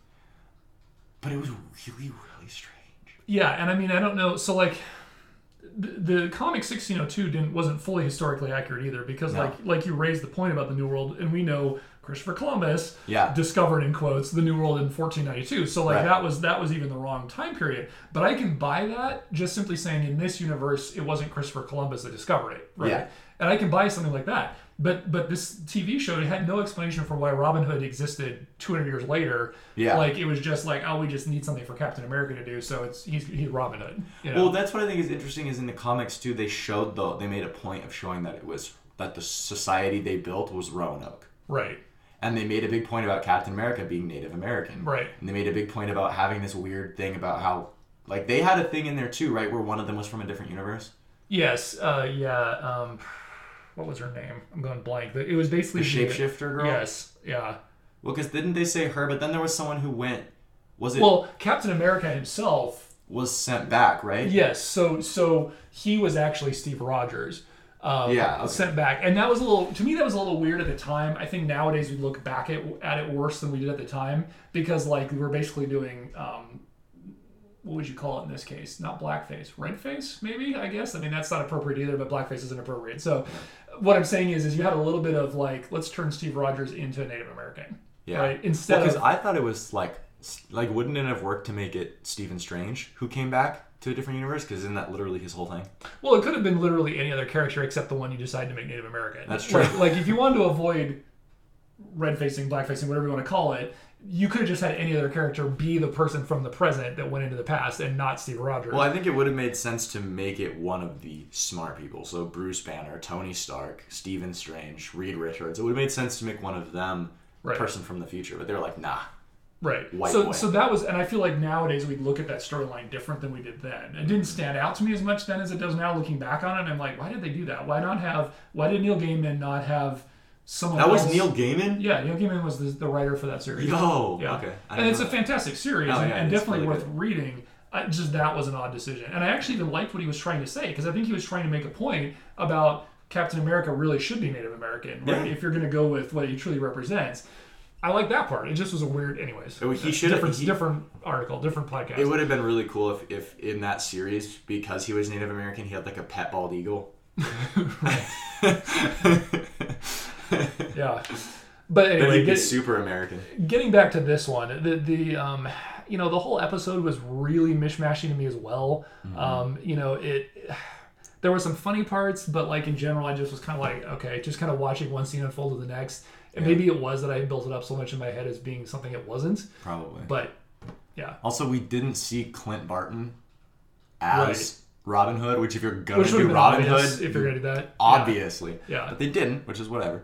But it was really, really strange. Yeah, and I mean, I don't know. So like, the, the comic 1602 didn't wasn't fully historically accurate either because No. like like you raised the point about the New World, and we know Christopher Columbus Yeah. discovered in quotes the New World in 1492. So like Right. that was that was even the wrong time period. But I can buy that just simply saying in this universe it wasn't Christopher Columbus that discovered it, right? Yeah. And I can buy something like that. But but this TV show it had no explanation for why Robin Hood existed 200 years later. Yeah. Like it was just like oh we just need something for Captain America to do, so it's he's he's Robin Hood. You know? Well, that's what I think is interesting. Is in the comics too, they showed the they made a point of showing that it was that the society they built was Roanoke, right. and they made a big point about Captain America being Native American, Right. And they made a big point about having this weird thing about how, like, they had a thing in there too, right, where one of them was from a different universe. Yes. Uh, yeah. Um, what was her name? I'm going blank. It was basically The shapeshifter girl. Yes. Yeah. Well, because didn't they say her? But then there was someone who went. Was it Well, Captain America himself. was sent back, right? Yes. So so he was actually Steve Rogers. Um, Yeah, okay. Sent back, and that was a little to me. That was a little weird at the time. I think nowadays we look back at, at it worse than we did at the time because like we were basically doing. Um, what would you call it in this case? Not blackface, red face, maybe. I guess. I mean, that's not appropriate either, but blackface isn't appropriate. So, what I'm saying is, is you had a little bit of like, let's turn Steve Rogers into a Native American, Yeah. right? Instead because of I thought it was like, like, wouldn't it have worked to make it Stephen Strange who came back to a different universe? Because isn't that literally his whole thing? Well, it could have been literally any other character except the one you decide to make Native American. That's true. Like, like if you wanted to avoid red facing, black facing, whatever you want to call it, you could have just had any other character be the person from the present that went into the past and not Steve Rogers. Well, I think it would have made sense to make it one of the smart people. So Bruce Banner, Tony Stark, Stephen Strange, Reed Richards. It would have made sense to make one of them Right. a person from the future. But they were like, nah. Right. White so boy. so that was and I feel like nowadays we look at that storyline different than we did then. It didn't stand out to me as much then as it does now looking back on it. I'm like, why did they do that? Why not have why did Neil Gaiman not have someone That was else- Neil Gaiman. Yeah, Neil Gaiman was the, the writer for that series. Yo. Yeah. Okay. And it's a fantastic series Oh, and, yeah, and definitely worth good. reading. I, just that was an odd decision, and I actually even liked what he was trying to say because I think he was trying to make a point about Captain America really should be Native American, right? Yeah. If you're going to go with what he truly represents. I like that part. It just was a weird, anyways. Oh, he should've- different, he- different article, different podcast. It would have been really cool if, if in that series, because he was Native American, he had like a pet bald eagle. *laughs* *laughs* *laughs* yeah, but anyway, get- super American. getting back to this one, the the um, you know, the whole episode was really mishmashing to me as well. Um, you know, it there were some funny parts, but like in general, I just was kind of like, okay, just kind of watching one scene unfold to the next. And maybe it was that I built it up so much in my head as being something it wasn't. Probably. But yeah, Also, we didn't see Clint Barton as Robin Hood, which if you're gonna which do Robin Hood, if you're gonna do that. obviously. Yeah. But they didn't, which is whatever.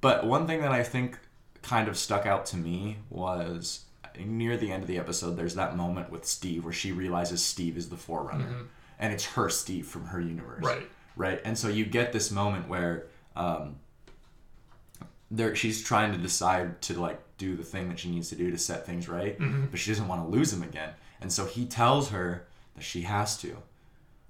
But one thing that I think kind of stuck out to me was near the end of the episode, there's that moment with Steve where she realizes Steve is the Forerunner. And it's her Steve from her universe. Mm-hmm. Right. Right. And so you get this moment where um, there she's trying to decide to like do the thing that she needs to do to set things right, Mm-hmm. but she doesn't want to lose him again. And so he tells her that she has to.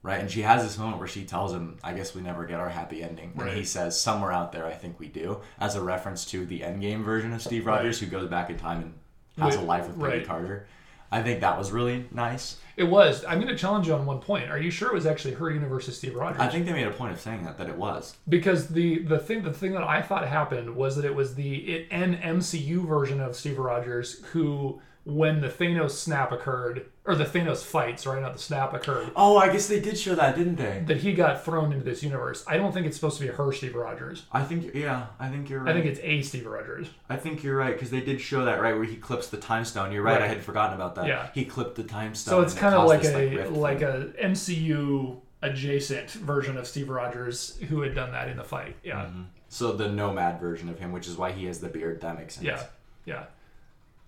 Right, and she has this moment where she tells him, "I guess we never get our happy ending." And he says, "Somewhere out there, I think we do," as a reference to the Endgame version of Steve Rogers, who goes back in time and has a life with Peggy right. Carter. I think that was really nice. It was. I'm going to challenge you on one point. Are you sure it was actually her universe as Steve Rogers? I think they made a point of saying that that it was. because the the thing the thing that I thought happened was that it was the it, an MCU version of Steve Rogers who when the Thanos snap occurred or the Thanos fight sorry not the snap occurred Oh, I guess they did show that, didn't they? that he got thrown into this universe. I don't think it's supposed to be her Steve Rogers. I think yeah, I think you're right. I think it's a Steve Rogers. I think you're right because they did show that right where he clips the time stone. You're right. I had forgotten about that. Yeah. He clipped the time stone. So it's and it kind of like a rift like a MCU adjacent version of Steve Rogers who had done that in the fight. Yeah. Mm-hmm. So the nomad version of him, which is why he has the beard. That makes sense. Yeah, yeah.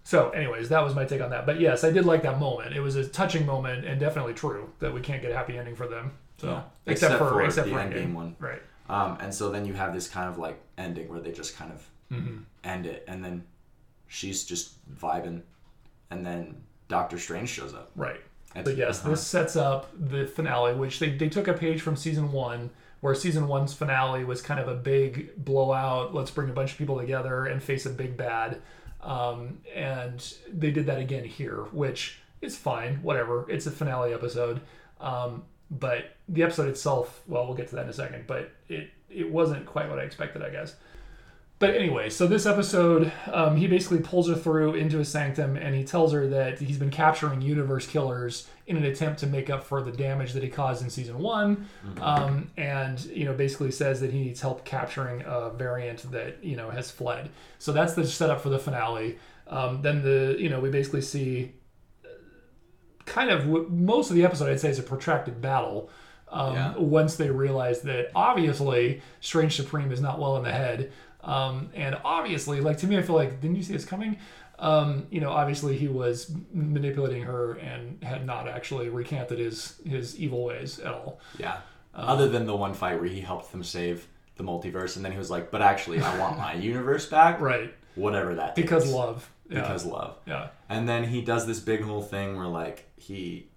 So, anyways, that was my take on that. But yes, I did like that moment. It was a touching moment, and definitely true that we can't get a happy ending for them. So, Yeah. except, Except for, for except the for Endgame one. right? Um, and so then you have this kind of like ending where they just kind of Mm-hmm. end it, and then she's just vibing, and then Doctor Strange shows up. Right. It's- But yes, uh-huh. this sets up the finale, which they, they took a page from season one, where season one's finale was kind of a big blowout. Let's bring a bunch of people together and face a big bad. Um, and they did that again here, which is fine, whatever. It's a finale episode. Um, but the episode itself, well, we'll get to that in a second, but it, it wasn't quite what I expected, I guess. But anyway, so this episode, um, he basically pulls her through into his sanctum and he tells her that he's been capturing universe killers in an attempt to make up for the damage that he caused in season one. Um, and, you know, basically says that he needs help capturing a variant that, you know, has fled. So that's the setup for the finale. Um, then the, you know, we basically see kind of most of the episode, I'd say, is a protracted battle. Um, Yeah. Once they realize that obviously Strange Supreme is not well in the head, um, and obviously, like to me, I feel like didn't you see this coming? Um, you know, obviously he was manipulating her and had not actually recanted his his evil ways at all. Yeah. Um, Other than the one fight where he helped them save the multiverse, and then he was like, "But actually, I want my universe back." *laughs* Right. Whatever that. Because love. Yeah. Because love. yeah. And then he does this big whole thing where like he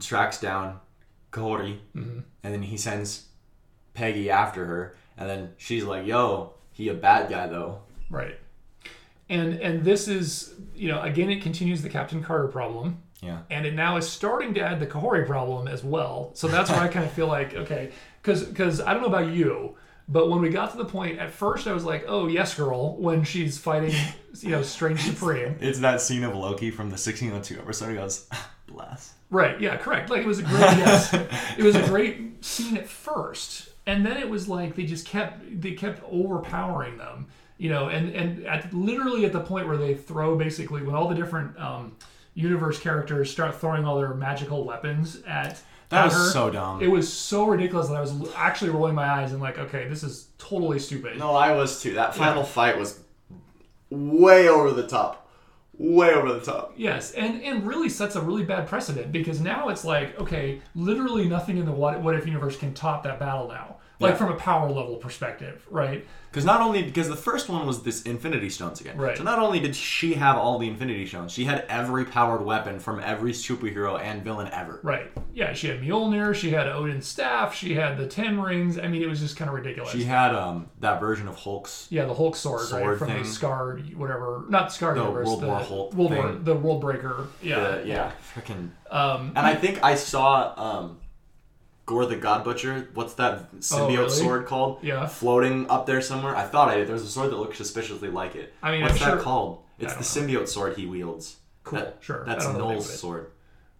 tracks down Kahori, Mm-hmm. and then he sends Peggy after her, and then she's like, "Yo, he a bad guy though." Right. And and this is you know again it continues the Captain Carter problem. Yeah. and it now is starting to add the Kahori problem as well. So that's where I kind of feel like okay, because because I don't know about you, but when we got to the point at first, I was like, oh yes, girl, when she's fighting, you know, Strange Supreme. *laughs* It's that scene of Loki from the 1602 episode. He goes, *laughs* "Bless." Right? Yeah, correct. Like it was a great yes, it was a *laughs* great scene at first, and then it was like they just kept they kept overpowering them. You know, and and at literally at the point where they throw basically when all the different um, universe characters start throwing all their magical weapons at That at was her, so dumb. It was so ridiculous that I was actually rolling my eyes and like, okay, this is totally stupid. No, I was too. That final fight was way over the top. Way over the top. Yes, and and really sets a really bad precedent because now it's like, okay, literally nothing in the what what if universe can top that battle now. Like Yeah. from a power level perspective, right? Because not only because the first one was this Infinity Stones again. Right. So not only did she have all the Infinity Stones, she had every powered weapon from every superhero and villain ever. Right. Yeah, she had Mjolnir, she had Odin's staff, she had the Ten Rings. I mean, it was just kind of ridiculous. She had um that version of Hulk's. yeah, the Hulk sword, right? From thing. the Scar, whatever. Not Scar The universe. World the War Hulk World War, the World Breaker. Yeah. Uh, yeah, freaking. Um, And I think I saw um, Gorr the God Butcher. What's that oh, symbiote Oh, really? sword called? Yeah. Floating up there somewhere. I thought I did. There's a sword that looked suspiciously like it. I mean, what's I'm that sure- called? It's the symbiote sword he wields. Cool, That- sure. That's I don't know the name Knull's sword.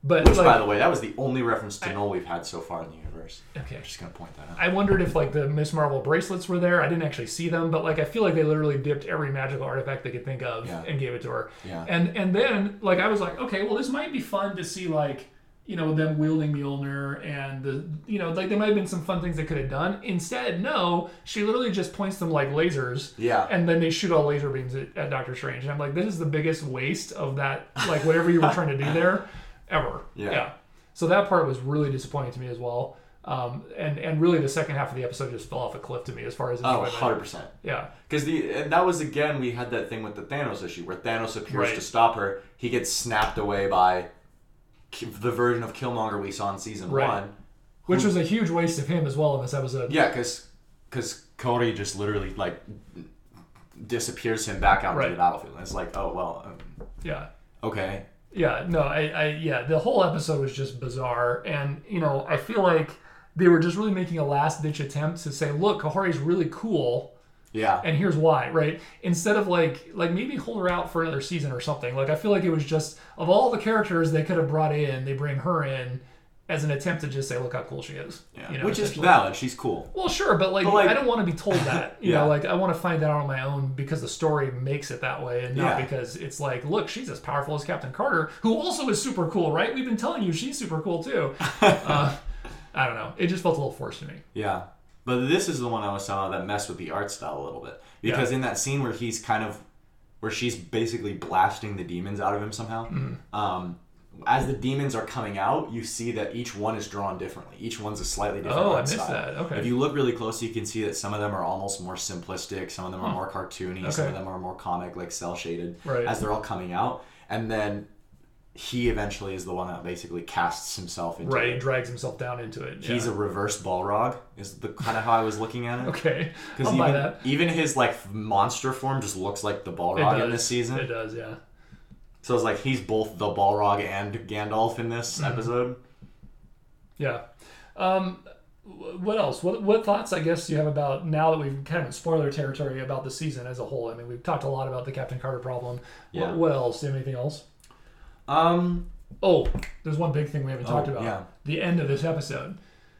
but Which, like, by the way, that was the only reference to Null we've had so far in the universe. okay. I'm just gonna point that out. I wondered if like the Miss Marvel bracelets were there. I didn't actually see them, but like I feel like they literally dipped every magical artifact they could think of Yeah. and gave it to her. Yeah. And and then like I was like, okay, well this might be fun to see like you know them wielding Mjolnir and the you know like there might have been some fun things they could have done. Instead, no, she literally just points them like lasers. Yeah. And then they shoot all laser beams at, at Doctor Strange, and I'm like, this is the biggest waste of that like whatever you were trying to do there, *laughs* ever. Yeah. So that part was really disappointing to me as well. Um, and and really the second half of the episode just fell off a cliff to me as far as Oh, enjoyment. 100%. Yeah, Because the and that was again we had that thing with the Thanos issue where Thanos appears Right. to stop her. He gets snapped away by the version of Killmonger we saw in season Right. one. which was a huge waste of him as well in this episode. Yeah, because because Cody just literally like disappears him back out Right. into the battlefield. And it's like, oh well, um, yeah, okay, yeah. No, I, I, yeah. The whole episode was just bizarre, and you know, I feel like they were just really making a last ditch attempt to say, look, Kahori's really cool. Yeah, and here's why right instead of like like maybe hold her out for another season or something like i feel like it was just of all the characters they could have brought in they bring her in as an attempt to just say look how cool she is yeah. you know, which is valid. She's cool. well sure but like, But, like- i don't want to be told that *laughs* you Yeah. know like i want to find that out on my own because the story makes it that way and not Yeah. because it's like look she's as powerful as captain carter who also is super cool right we've been telling you she's super cool too *laughs* uh, i don't know it just felt a little forced to me Yeah. But this is the one I was talking about that messed with the art style a little bit. Because in that scene where he's kind of where she's basically blasting the demons out of him somehow, Mm-hmm. um, as the demons are coming out, you see that each one is drawn differently. Each one's a slightly different Oh, I missed style. that. Okay. If you look really close, you can see that some of them are almost more simplistic, some of them are more cartoony, some of them are more comic, like cel shaded, Right. as they're all coming out. And then he eventually is the one that basically casts himself into it. right it. drags himself down into it He's yeah. a reverse Balrog, is the kind of how I was looking at it. okay *laughs* Because even, even his like monster form just looks like the Balrog in this season. It does, yeah. So it's like he's both the Balrog and Gandalf in this Mm-hmm. episode. Yeah. Um, what else? What what thoughts? I guess you have about now that we've kind of spoiler territory about the season as a whole. I mean, we've talked a lot about the Captain Carter problem. Yeah. What, what else? Do you have anything else? Um, Oh, there's one big thing we haven't talked Oh, about. yeah. The end of this episode.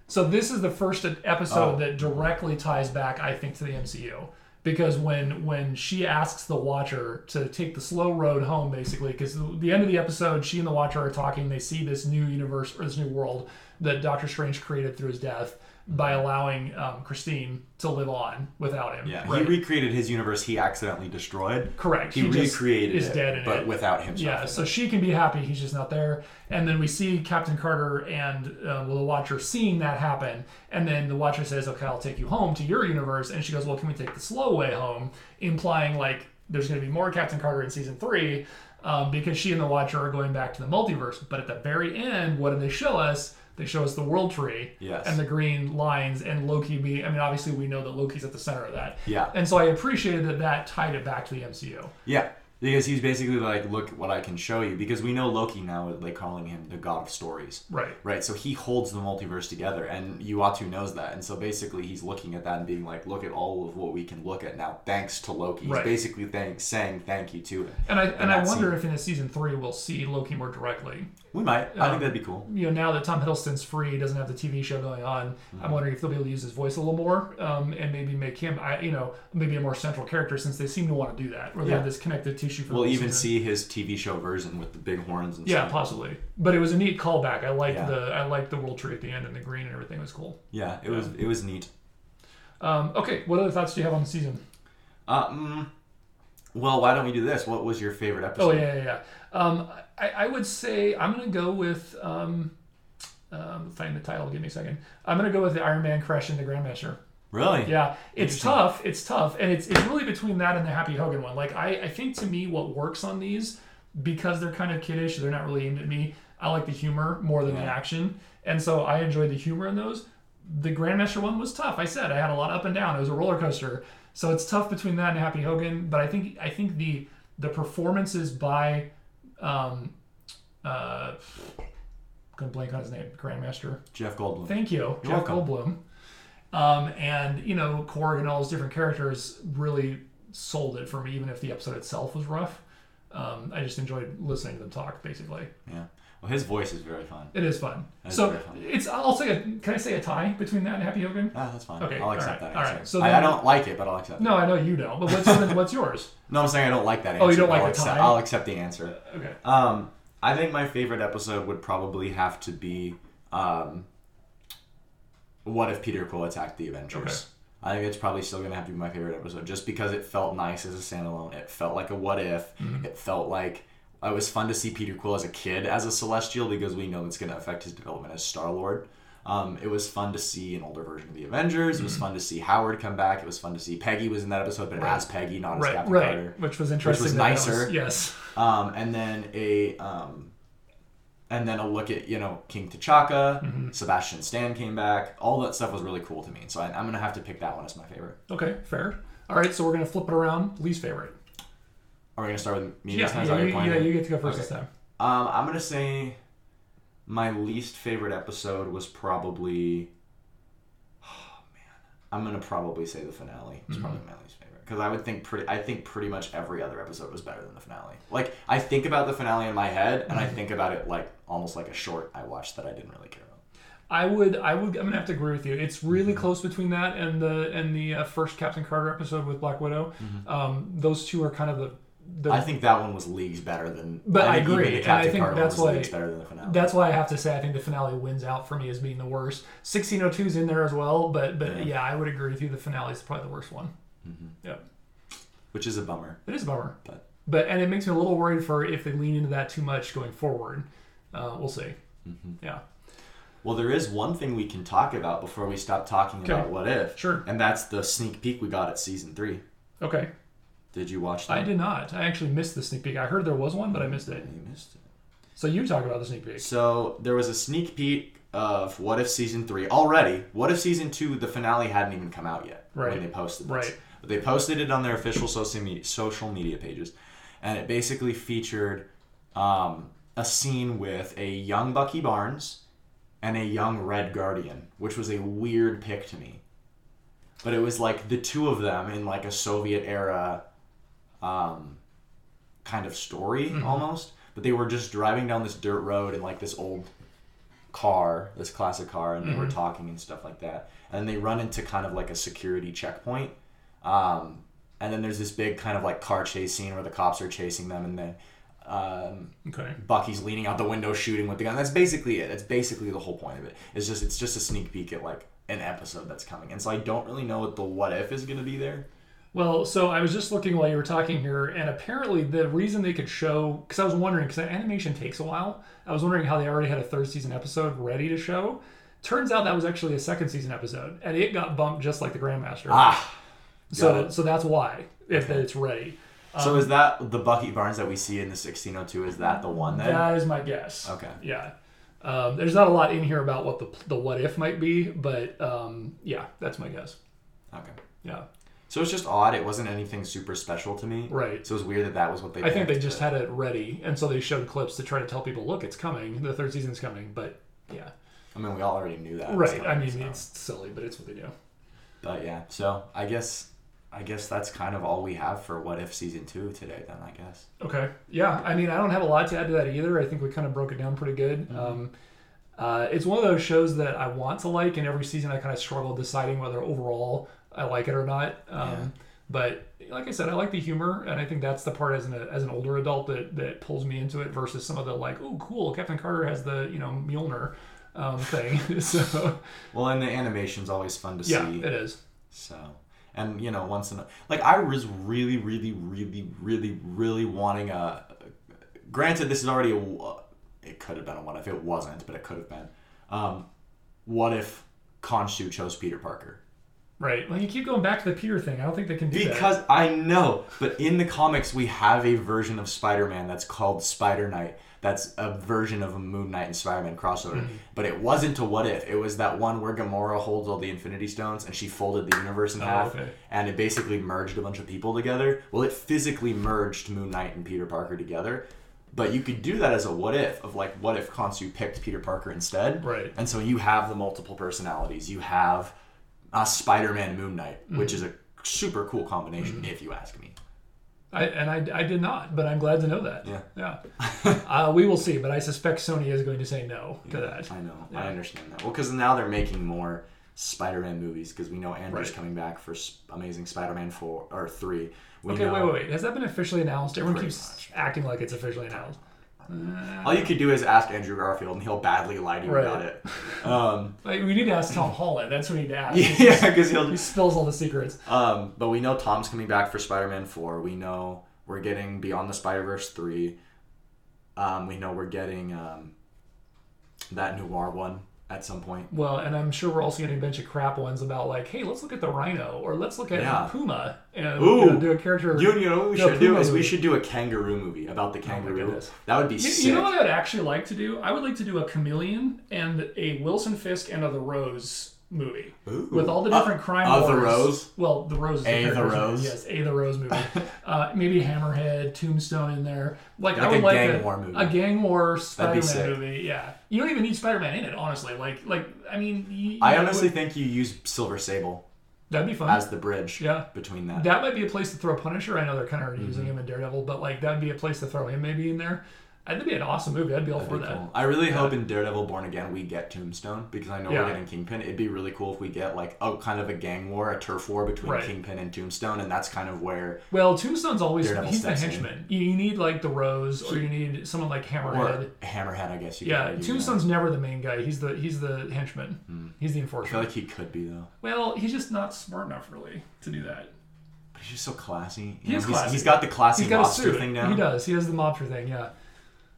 So this is the first episode Oh. that directly ties back, I think, to the MCU. Because when when she asks the Watcher to take the slow road home, basically, because the end of the episode, she and the Watcher are talking. They see this new universe or this new world that Doctor Strange created through his death by allowing um, Christine to live on without him. yeah, right? he recreated his universe he accidentally destroyed. Correct. He, just recreated is it, dead in but it. without himself. Yeah, so she can be happy. He's just not there. And then we see Captain Carter and uh, well, the Watcher seeing that happen. And then the Watcher says, "Okay, I'll take you home to your universe." And she goes, "Well, can we take the slow way home?" Implying like there's going to be more Captain Carter in season three um, because she and the Watcher are going back to the multiverse. But at the very end, what do they show us? They show us the World Tree Yes. and the green lines and Loki being. I mean, obviously we know that Loki's at the center of that. Yeah. And so I appreciated that that tied it back to the MCU. yeah, because he's basically like, look what I can show you. Because we know Loki now, like calling him the god of stories. Right. Right, so he holds the multiverse together, and Uatu knows that, and so basically he's looking at that and being like, "Look at all of what we can look at now, thanks to Loki." He's basically thank, saying thank you to him. And I and I wonder scene. if in a season three we'll see Loki more directly. We might. I Um, think that'd be cool. You know, now that Tom Hiddleston's free, doesn't have the TV show going on. Mm-hmm. I'm wondering if they'll be able to use his voice a little more, um, and maybe make him, I, you know, maybe a more central character since they seem to want to do that, where they have this connective tissue. For We'll even season. see his TV show version with the big horns and Yeah, stuff. possibly. But it was a neat callback. I liked Yeah. the I liked the world tree at the end and the green and everything was cool. Yeah, it was it was neat. Um, okay, what other thoughts do you have on the season? Uh, mm, well, why don't we do this? What was your favorite episode? Oh yeah, yeah, yeah. Um, I, I would say I'm gonna go with um, um, find the title. Give me a second. I'm gonna go with the Iron Man crash into Grandmaster. Really? Yeah, it's tough. It's tough, and it's it's really between that and the Happy Hogan one. Like I, I think to me, what works on these because they're kind of kiddish, they're not really aimed at me. I like the humor more than the action, and so I enjoyed the humor in those. The Grandmaster one was tough. I said I had a lot up and down. It was a roller coaster. So it's tough between that and Happy Hogan. But I think I think the the performances by um uh gonna blank on his name, Grandmaster. Jeff Goldblum. Thank you, You're Jeff Goldblum. Um, and you know, Korg and all those different characters really sold it for me, even if the episode itself was rough. Um, I just enjoyed listening to them talk. Basically, Yeah. Well, his voice is very fun. it is fun. That's so very fun. it's. I'll say. A, can I say a tie between that and Happy Hogan? Ah, that's fine. Okay, I'll accept alright, that alright. answer. So I, I don't like it, but I'll accept it. No, I know you don't. But what's then what's yours? *laughs* No, I'm saying I don't like that answer. Oh, you don't like I'll the accept, tie? I'll accept the answer. Okay. Um, I think my favorite episode would probably have to be um, what if Peter Quill attacked the Avengers? Okay. I think it's probably still gonna have to be my favorite episode, just because it felt nice as a standalone. It felt like a what if. Mm-hmm. It felt like it was fun to see Peter Quill as a kid as a Celestial because we know it's gonna affect his development as Star Lord. Um, it was fun to see an older version of the Avengers. It was fun to see Howard come back. It was fun to see Peggy was in that episode, but as Peggy, not as Right. Captain Right. Carter. Which was interesting. Which was nicer. yes. Um, and then a um, and then a look at you know King T'Chaka, Mm-hmm. Sebastian Stan came back. All that stuff was really cool to me. So I, I'm gonna have to pick that one as my favorite. Okay. Fair. All right. So we're gonna flip it around. Least favorite. Are we gonna start with me Yeah. this time? Yeah. You, yeah. You get to go first Okay. this time. Um, I'm gonna say my least favorite episode was probably. Oh man, I'm gonna probably say the finale. It's probably Mm-hmm. my least favorite because I would think pretty. I think pretty much every other episode was better than the finale. Like I think about the finale in my head, and Mm-hmm. I think about it like almost like a short I watched that I didn't really care about. I would, I would, I'm gonna have to agree with you. It's really Mm-hmm. close between that and the and the uh, first Captain Carter episode with Black Widow. Um, those two are kind of the. The. I think that one was leagues better than. But I even agree, the and I think Carter that's was why- leagues better than the finale. that's why I have to say I think the finale wins out for me as being the worst. 1602 is in there as well, but but Yeah. yeah, I would agree with you. The finale is probably the worst one. Mm-hmm. Yeah, which is a bummer. it is a bummer. But- but and it makes me a little worried for if they lean into that too much going forward. Uh, we'll see. Mm-hmm. Yeah, Well, there is one thing we can talk about before we stop talking Okay. about what if. Sure. And that's the sneak peek we got at season three. okay. Did you watch that? I did not. I actually missed the sneak peek. I heard there was one, but I missed it. You missed it. So you talk about the sneak peek. So there was a sneak peek of what if season three already. What if season two, the finale hadn't even come out yet Right. when they posted this. Right. But they posted it on their official social media, social media pages, and it basically featured um, a scene with a young Bucky Barnes and a young Red Guardian, which was a weird pick to me. But it was like the two of them in like a Soviet era um, kind of story almost. But they were just driving down this dirt road in like this old car, this classic car, and they were talking and stuff like that. And they run into kind of like a security checkpoint. Um, and then there's this big kind of like car chase scene where the cops are chasing them, and then um, Okay. Bucky's leaning out the window shooting with the gun. That's basically it. That's basically the whole point of it. It's just it's just a sneak peek at like an episode that's coming. And so I don't really know what the what if is gonna be there. Well, so I was just looking while you were talking here, and apparently the reason they could show, because I was wondering, because animation takes a while, I was wondering how they already had a third season episode ready to show. Turns out that was actually a second season episode, and it got bumped just like the Grandmaster. Ah. so it. so that's why if that it's ready. So Um, is that the Bucky Barnes that we see in the 1602? Is that the one then? That is my guess. Okay. Yeah. Um, there's not a lot in here about what the the what if might be, but um, yeah, that's my guess. Okay. Yeah. So it's just odd. It wasn't anything super special to me. Right. So it was weird that that was what they. I think they just but- had it ready, and so they showed clips to try to tell people, look, it's coming. The third season's coming. But yeah, I mean, we all already knew that. right. so- I mean, so- it's silly, but it's what they do. But yeah. So I guess. I guess that's kind of all we have for what if season two today. Then I guess. Okay. Yeah. I mean, I don't have a lot to add to that either. I think we kind of broke it down pretty good. Mm-hmm. Um, uh, it's one of those shows that I want to like, and every season I kind of struggle deciding whether overall I like it or not. Um, Yeah. But like I said, I like the humor, and I think that's the part as an as an older adult that that pulls me into it versus some of the like, oh, cool, Captain Carter has the you know Mjolnir um, thing. *laughs* so Well, and the animation's always fun to yeah, see. it is. So, and you know, once in a, like I was really, really, really, really, really wanting a. Granted, this is already a. It could have been a what if it wasn't, but it could have been. Um, what if Khonshu chose Peter Parker? Right. Well, you keep going back to the Peter thing. I don't think they can do that. Because I know, but in the comics we have a version of Spider-Man that's called Spider Knight. That's a version of a Moon Knight and Spider-Man crossover. Mm-hmm. But it wasn't a what if. It was that one where Gamora holds all the Infinity Stones and she folded the universe in half, Oh, okay. and it basically merged a bunch of people together. Well, it physically merged Moon Knight and Peter Parker together. But you could do that as a what if of like what if Khonshu picked Peter Parker instead, Right. And so you have the multiple personalities. You have Spider-Man Moon Knight, which Mm-hmm. is a super cool combination, if you ask me. I, and I, I did not, but I'm glad to know that. Yeah. Yeah. *laughs* uh, we will see, but I suspect Sony is going to say no to that. I know. Yeah. I understand that. Well, because now they're making more Spider-Man movies because we know Andrew's Right. coming back for Amazing Spider-Man four or three. We Okay, know, wait, wait, wait. Has that been officially announced? Everyone Pretty keeps much. acting like it's officially announced. All you could do is ask Andrew Garfield, and he'll badly lie to you Right. about it. *laughs* Um, Like, we need to ask Tom Holland. That's what we need to ask. *laughs* yeah, because he'll. He spills all the secrets. Um, but we know Tom's coming back for Spider-Man four. We know we're getting Beyond the Spider-Verse three. Um, we know we're getting um, that noir one at some point. Well, and I'm sure we're also getting a bunch of crap ones about like, hey, let's look at the Rhino, or let's look at Yeah. Puma, and Ooh. you know, do a character. You, you know what we No, should do is we should do a kangaroo movie about the oh kangaroo. goodness. that would be You, sick. you know what I'd actually like to do? I would like to do a Chameleon and a Wilson Fisk and a The Rose movie Ooh. with all the different crime of the. Rose? Well, the Rose. Is A the name. Rose? Yes, a the Rose movie. *laughs* uh, maybe Hammerhead, Tombstone in there. Like, I Like would a like gang a, war movie. a gang war Spider-Man movie. Yeah, you don't even need Spider-Man in it, honestly. Like, like I mean, you, I you honestly would- think you use Silver Sable that'd be fun. as the bridge Yeah. between that. That might be a place to throw Punisher. I know they're kind of Mm-hmm. using him in Daredevil, but like that'd be a place to throw him maybe in there. That'd be an awesome movie. I'd be all That'd for be that. cool. I really hope in Daredevil Born Again we get Tombstone because I know Yeah. we're getting Kingpin. It'd be really cool if we get like a kind of a gang war, a turf war between Right. Kingpin and Tombstone, and that's kind of where Well, Tombstone's always Daredevil he's the steps in. henchman. You, need like the Rose, or you need someone like Hammerhead. or Hammerhead, I guess. You yeah, Tombstone's never the main guy. He's the he's the henchman. Hmm. He's the enforcer. I feel like he could be though. well, he's just not smart enough really to do that. But he's just so classy. He know, he's- classy. he's got the classy He's got mobster thing down. He does. He has the mobster thing. Yeah.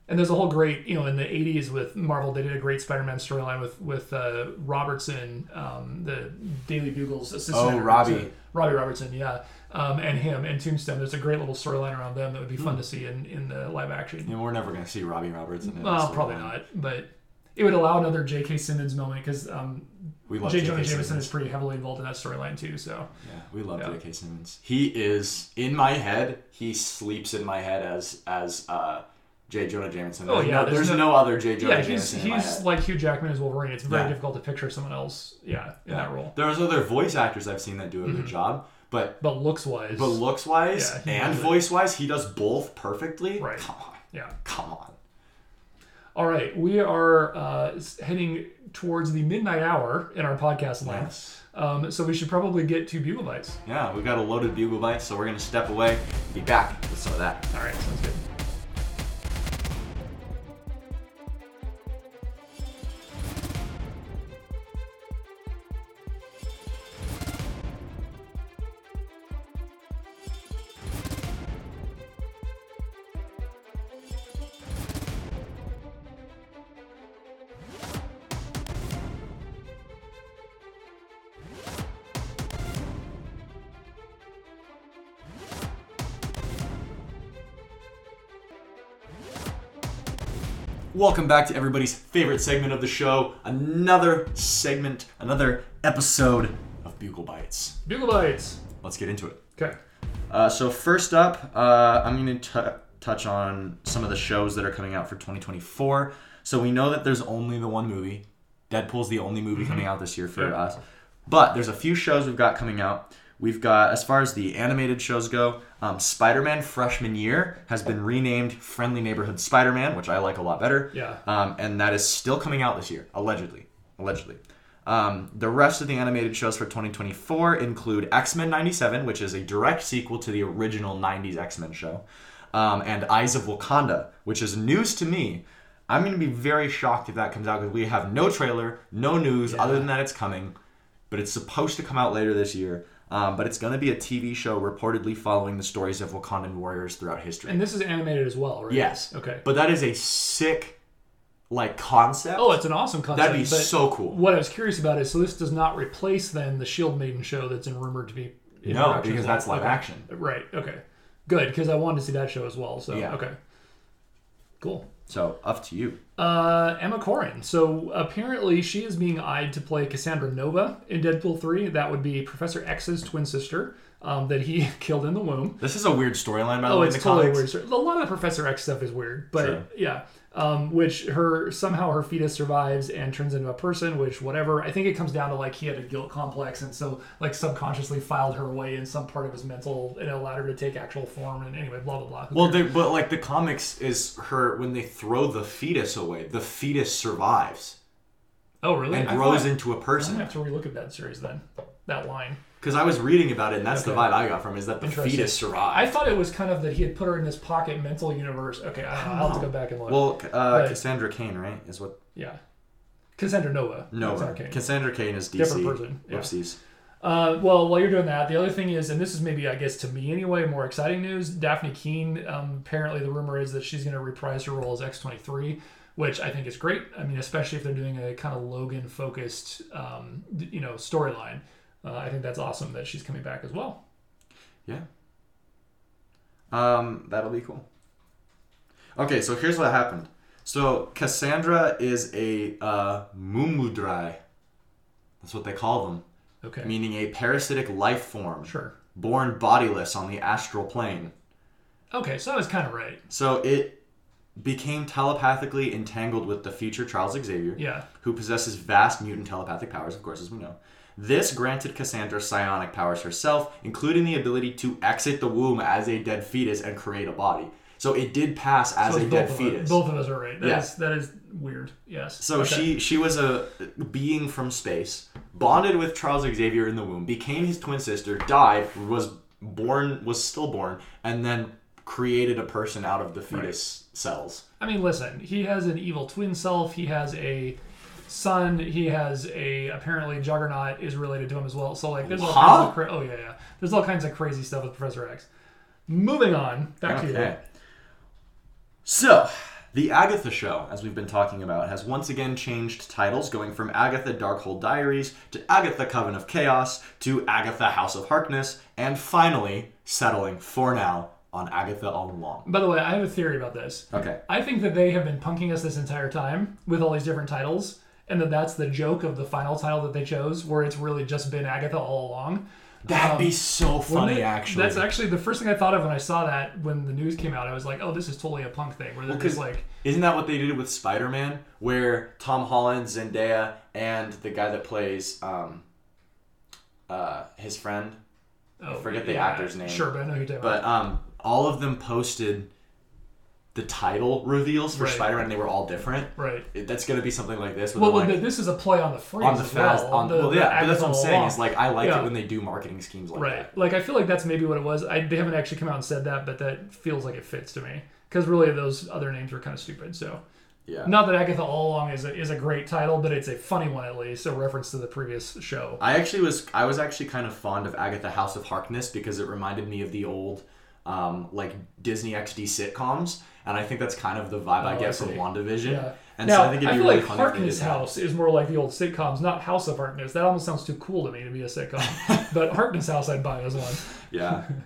And there's a whole great, you know, in the '80s with Marvel, they did a great Spider-Man storyline with with uh, Robertson, um, the Daily Bugle's assistant. Oh, editor, Robbie. Robbie Robertson, yeah, um, and him and Tombstone. There's a great little storyline around them that would be fun to see in, in the live action. You know, we're never gonna see Robbie robertson well, probably not, but it would allow another J.K. Simmons moment because um, We love J. J.K. Jonah Jameson Simmons. is pretty heavily involved in that storyline too. So Yeah, we love Yeah. J.K. Simmons. He is in my head. He sleeps in my head as as uh, J. Jonah Jameson. Oh, yeah, no, there's there's no- no, other J. Jonah yeah, he's Jameson he's head. like Hugh Jackman as Wolverine. It's very Yeah. difficult to picture someone else, yeah, in that role. There's other voice actors I've seen that do a good job, but But looks wise, but looks wise Yeah, and voice wise, he does both perfectly. Right. Come on, yeah. come on. All right, we are uh, heading towards the midnight hour in our podcast length. Yes. Um, so we should probably get to Bugle Bytes. Yeah, we've got a loaded Bugle Byte, so we're gonna step away. Be back with some of that. All right, sounds good. Welcome back to everybody's favorite segment of the show. Another segment, another episode of Bugle Bytes. Bugle Bytes. Let's get into it. Okay. Uh, so first up, uh, I'm going to touch on some of the shows that are coming out for 2024. So we know that there's only the one movie. Deadpool's the only movie coming out this year for Yeah. us. But there's a few shows we've got coming out. We've got, as far as the animated shows go, um, Spider-Man Freshman Year has been renamed Friendly Neighborhood Spider-Man, which I like a lot better. Yeah. Um, and that is still coming out this year, allegedly. Allegedly. Um, the rest of the animated shows for 2024 include X Men 97, which is a direct sequel to the original 90s X Men show, um, and Eyes of Wakanda, which is news to me. I'm going to be very shocked if that comes out because we have no trailer, no news other than that it's coming, but it's supposed to come out later this year. Um, but it's going to be a TV show reportedly following the stories of Wakandan warriors throughout history. And this is animated as well, right? Yes. Okay. But that is a sick like concept. Oh, it's an awesome concept. that'd be so cool. What I was curious about is so this does not replace then the Shield Maiden show that's in rumored to be. No, because that's live Okay. action. Right. Okay. Good because I wanted to see that show as well. So Yeah. okay. Cool. So up to you. Uh, Emma Corrin. So apparently she is being eyed to play Cassandra Nova in Deadpool 3. That would be Professor X's twin sister um, that he *laughs* killed in the womb. This is a weird storyline, by the Oh, way. it's in the totally comics. weird. A lot of Professor X stuff is weird, but Sure. yeah. Um, which her somehow her fetus survives and turns into a person, which whatever. I think it comes down to like he had a guilt complex, and so like subconsciously filed her away in some part of his mental and it allowed her to take actual form. And anyway, blah blah blah. Well, they, but like the comics is her when they throw the fetus away, the fetus survives oh really? and I grows thought- into a person. person. have to relook at that series then. That line. Because I was reading about it, and that's the vibe I got from it, is that the fetus survived. I thought it was kind of that he had put her in his pocket mental universe. Okay, I don't know. I'll have to go back and look. well, uh, But- Cassandra Cain, right? Is what? yeah. Cassandra Nova. No, Cassandra Cain. Cassandra Cain is DC. Different person, yeah. Whoopsies. Uh, well, while you're doing that, the other thing is, and this is maybe, I guess, to me anyway, more exciting news. Dafne Keen, um, apparently, the rumor is that she's going to reprise her role as X23, which I think is great. I mean, especially if they're doing a kind of Logan-focused, um, you know, storyline. Uh, I think that's awesome that she's coming back as well. Yeah. Um, that'll be cool. Okay, so here's what happened. So Cassandra is a uh, Mummudrai. That's what they call them, Okay, meaning a parasitic life form, sure. born bodiless on the astral plane. Okay, so I was kind of right. So it became telepathically entangled with the future Charles Xavier, Yeah. who possesses vast mutant telepathic powers, of course, as we know. This granted Cassandra psionic powers herself, including the ability to exit the womb as a dead fetus and create a body. So it did pass as So a dead fetus. Both of us are right. That Yeah. is- that is weird. Yes. So Okay. she she was a being from space, bonded with Charles Xavier in the womb, became his twin sister, died, was born, was stillborn, and then created a person out of the fetus cells. I mean, listen, he has an evil twin self. He has a son. He has a apparently Juggernaut is related to him as well. So like, there's all Huh? kinds of cra- oh yeah yeah. There's all kinds of crazy stuff with Professor X. Moving on, back to you. Okay. So, the Agatha show, as we've been talking about, has once again changed titles, going from Agatha Darkhold Diaries to Agatha Coven of Chaos to Agatha House of Harkness, and finally settling for now on Agatha All Along. By the way, I have a theory about this. Okay. I think that they have been punking us this entire time with all these different titles, and that that's the joke of the final title that they chose, where it's really just been Agatha all along. That'd be so funny, Wouldn't actually. That's actually the first thing I thought of when I saw that when the news came out. I was like, oh, this is totally a punk thing, where they're just 'cause- like, Isn't that what they did with Spider Man? Where Tom Holland, Zendaya, and the guy that plays um, uh, his friend, oh, forget the actor's name. Sure, but I know who you're talking about. but um, all of them posted the title reveals for Right. Spider Man. They were all different. Right. It- That's gonna be something like this. With Well, like, this is a play on the phrase on the as fast, well. on the, well, the yeah, but that's what I'm saying. along. Is like I like Yeah. it when they do marketing schemes like that. right. that. Like I feel like that's maybe what it was. I, they haven't actually come out and said that, but that feels like it fits to me because really those other names were kind of stupid. So Yeah. not that Agatha all along is a, is a great title, but it's a funny one at least. A reference to the previous show. I actually was I was actually kind of fond of Agatha House of Harkness because it reminded me of the old um, like Disney XD sitcoms, and I think that's kind of the vibe I Oh, I get from see. WandaVision. Yeah. And now, so I think it'd be feel really like funny if they Harkness. House is more like the old sitcoms, not House of Harkness. That almost sounds too cool to me to be a sitcom. *laughs* but Harkness House, I'd buy as one. Yeah. *laughs*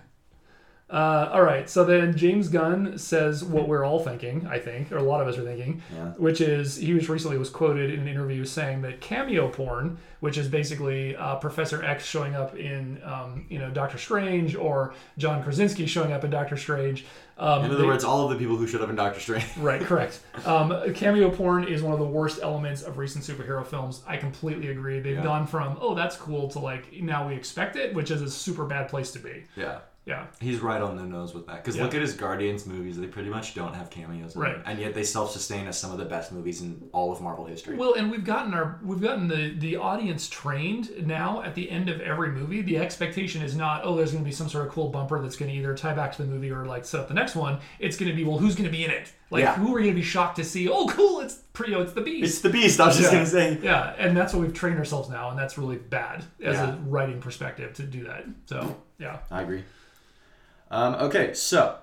Uh, all right, so then James Gunn says what we're all thinking, I think, or a lot of us are thinking, Yeah. which is he was recently was quoted in an interview saying that cameo porn, which is basically uh, Professor X showing up in, um, you know, Doctor Strange or John Krasinski showing up in Doctor Strange. Um, In other they- words, all of the people who showed up in Doctor Strange. *laughs* Right, correct. Um, cameo porn is one of the worst elements of recent superhero films. I completely agree. They've Yeah. gone from oh that's cool to like now we expect it, which is a super bad place to be. Yeah. Yeah, He's right on the nose with that. Because Yeah. look at his Guardians movies; they pretty much don't have cameos, Right. them. And yet they self-sustain as some of the best movies in all of Marvel history. Well, and we've gotten our we've gotten the the audience trained now. At the end of every movie, the expectation is not oh there's going to be some sort of cool bumper that's going to either tie back to the movie or like set up the next one. It's going to be well who's going to be in it? Like Yeah. who are you going to be shocked to see? Oh cool, it's Prio, it's the Beast. it's the Beast. I was just gonna say. Yeah, and that's what we've trained ourselves now, and that's really bad as Yeah. a writing perspective to do that. So yeah, I agree. Um, okay, so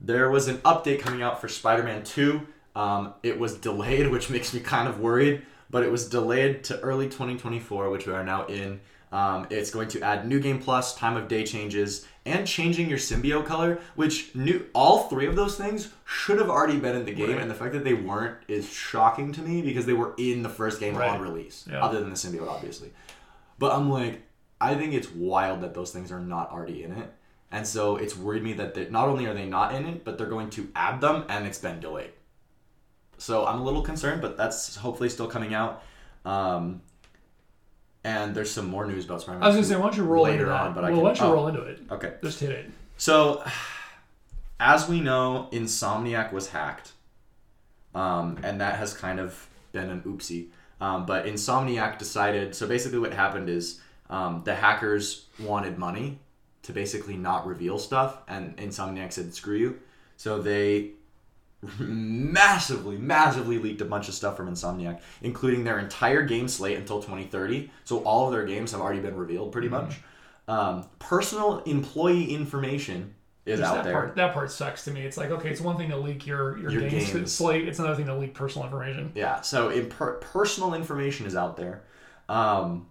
there was an update coming out for Spider-Man 2. Um, it was delayed, *laughs* which makes me kind of worried, but it was delayed to early 2024, which we are now in. Um, it's going to add new game plus, time of day changes, and changing your symbiote color, which new all three of those things should have already been in the game, Right. and the fact that they weren't is shocking to me because they were in the first game Right. on release, Yeah. other than the symbiote, obviously. But I'm like, I think it's wild that those things are not already in it. And so it's worried me that not only are they not in it, but they're going to add them and it's been delayed. So I'm a little concerned, but that's hopefully still coming out. Um, and there's some more news about Spider-Man. I was gonna say, why don't you roll later into that? on, but I well, can- why don't you oh. roll into it? Okay. Just hit it. So, *sighs* as we know, Insomniac was hacked, um, and that has kind of been an oopsie. Um, but Insomniac decided. So basically, what happened is um, the hackers wanted money to basically not reveal stuff, and Insomniac said, "Screw you." So they *laughs* massively, massively leaked a bunch of stuff from Insomniac, including their entire game slate until 2030. So all of their games have already been revealed, pretty much. Um, personal employee information is Just out that there. part that part sucks to me. It's like okay, it's one thing to leak your your, Your games, games. slate. It's another thing to leak personal information. Yeah, so in per- personal information is out there. Um,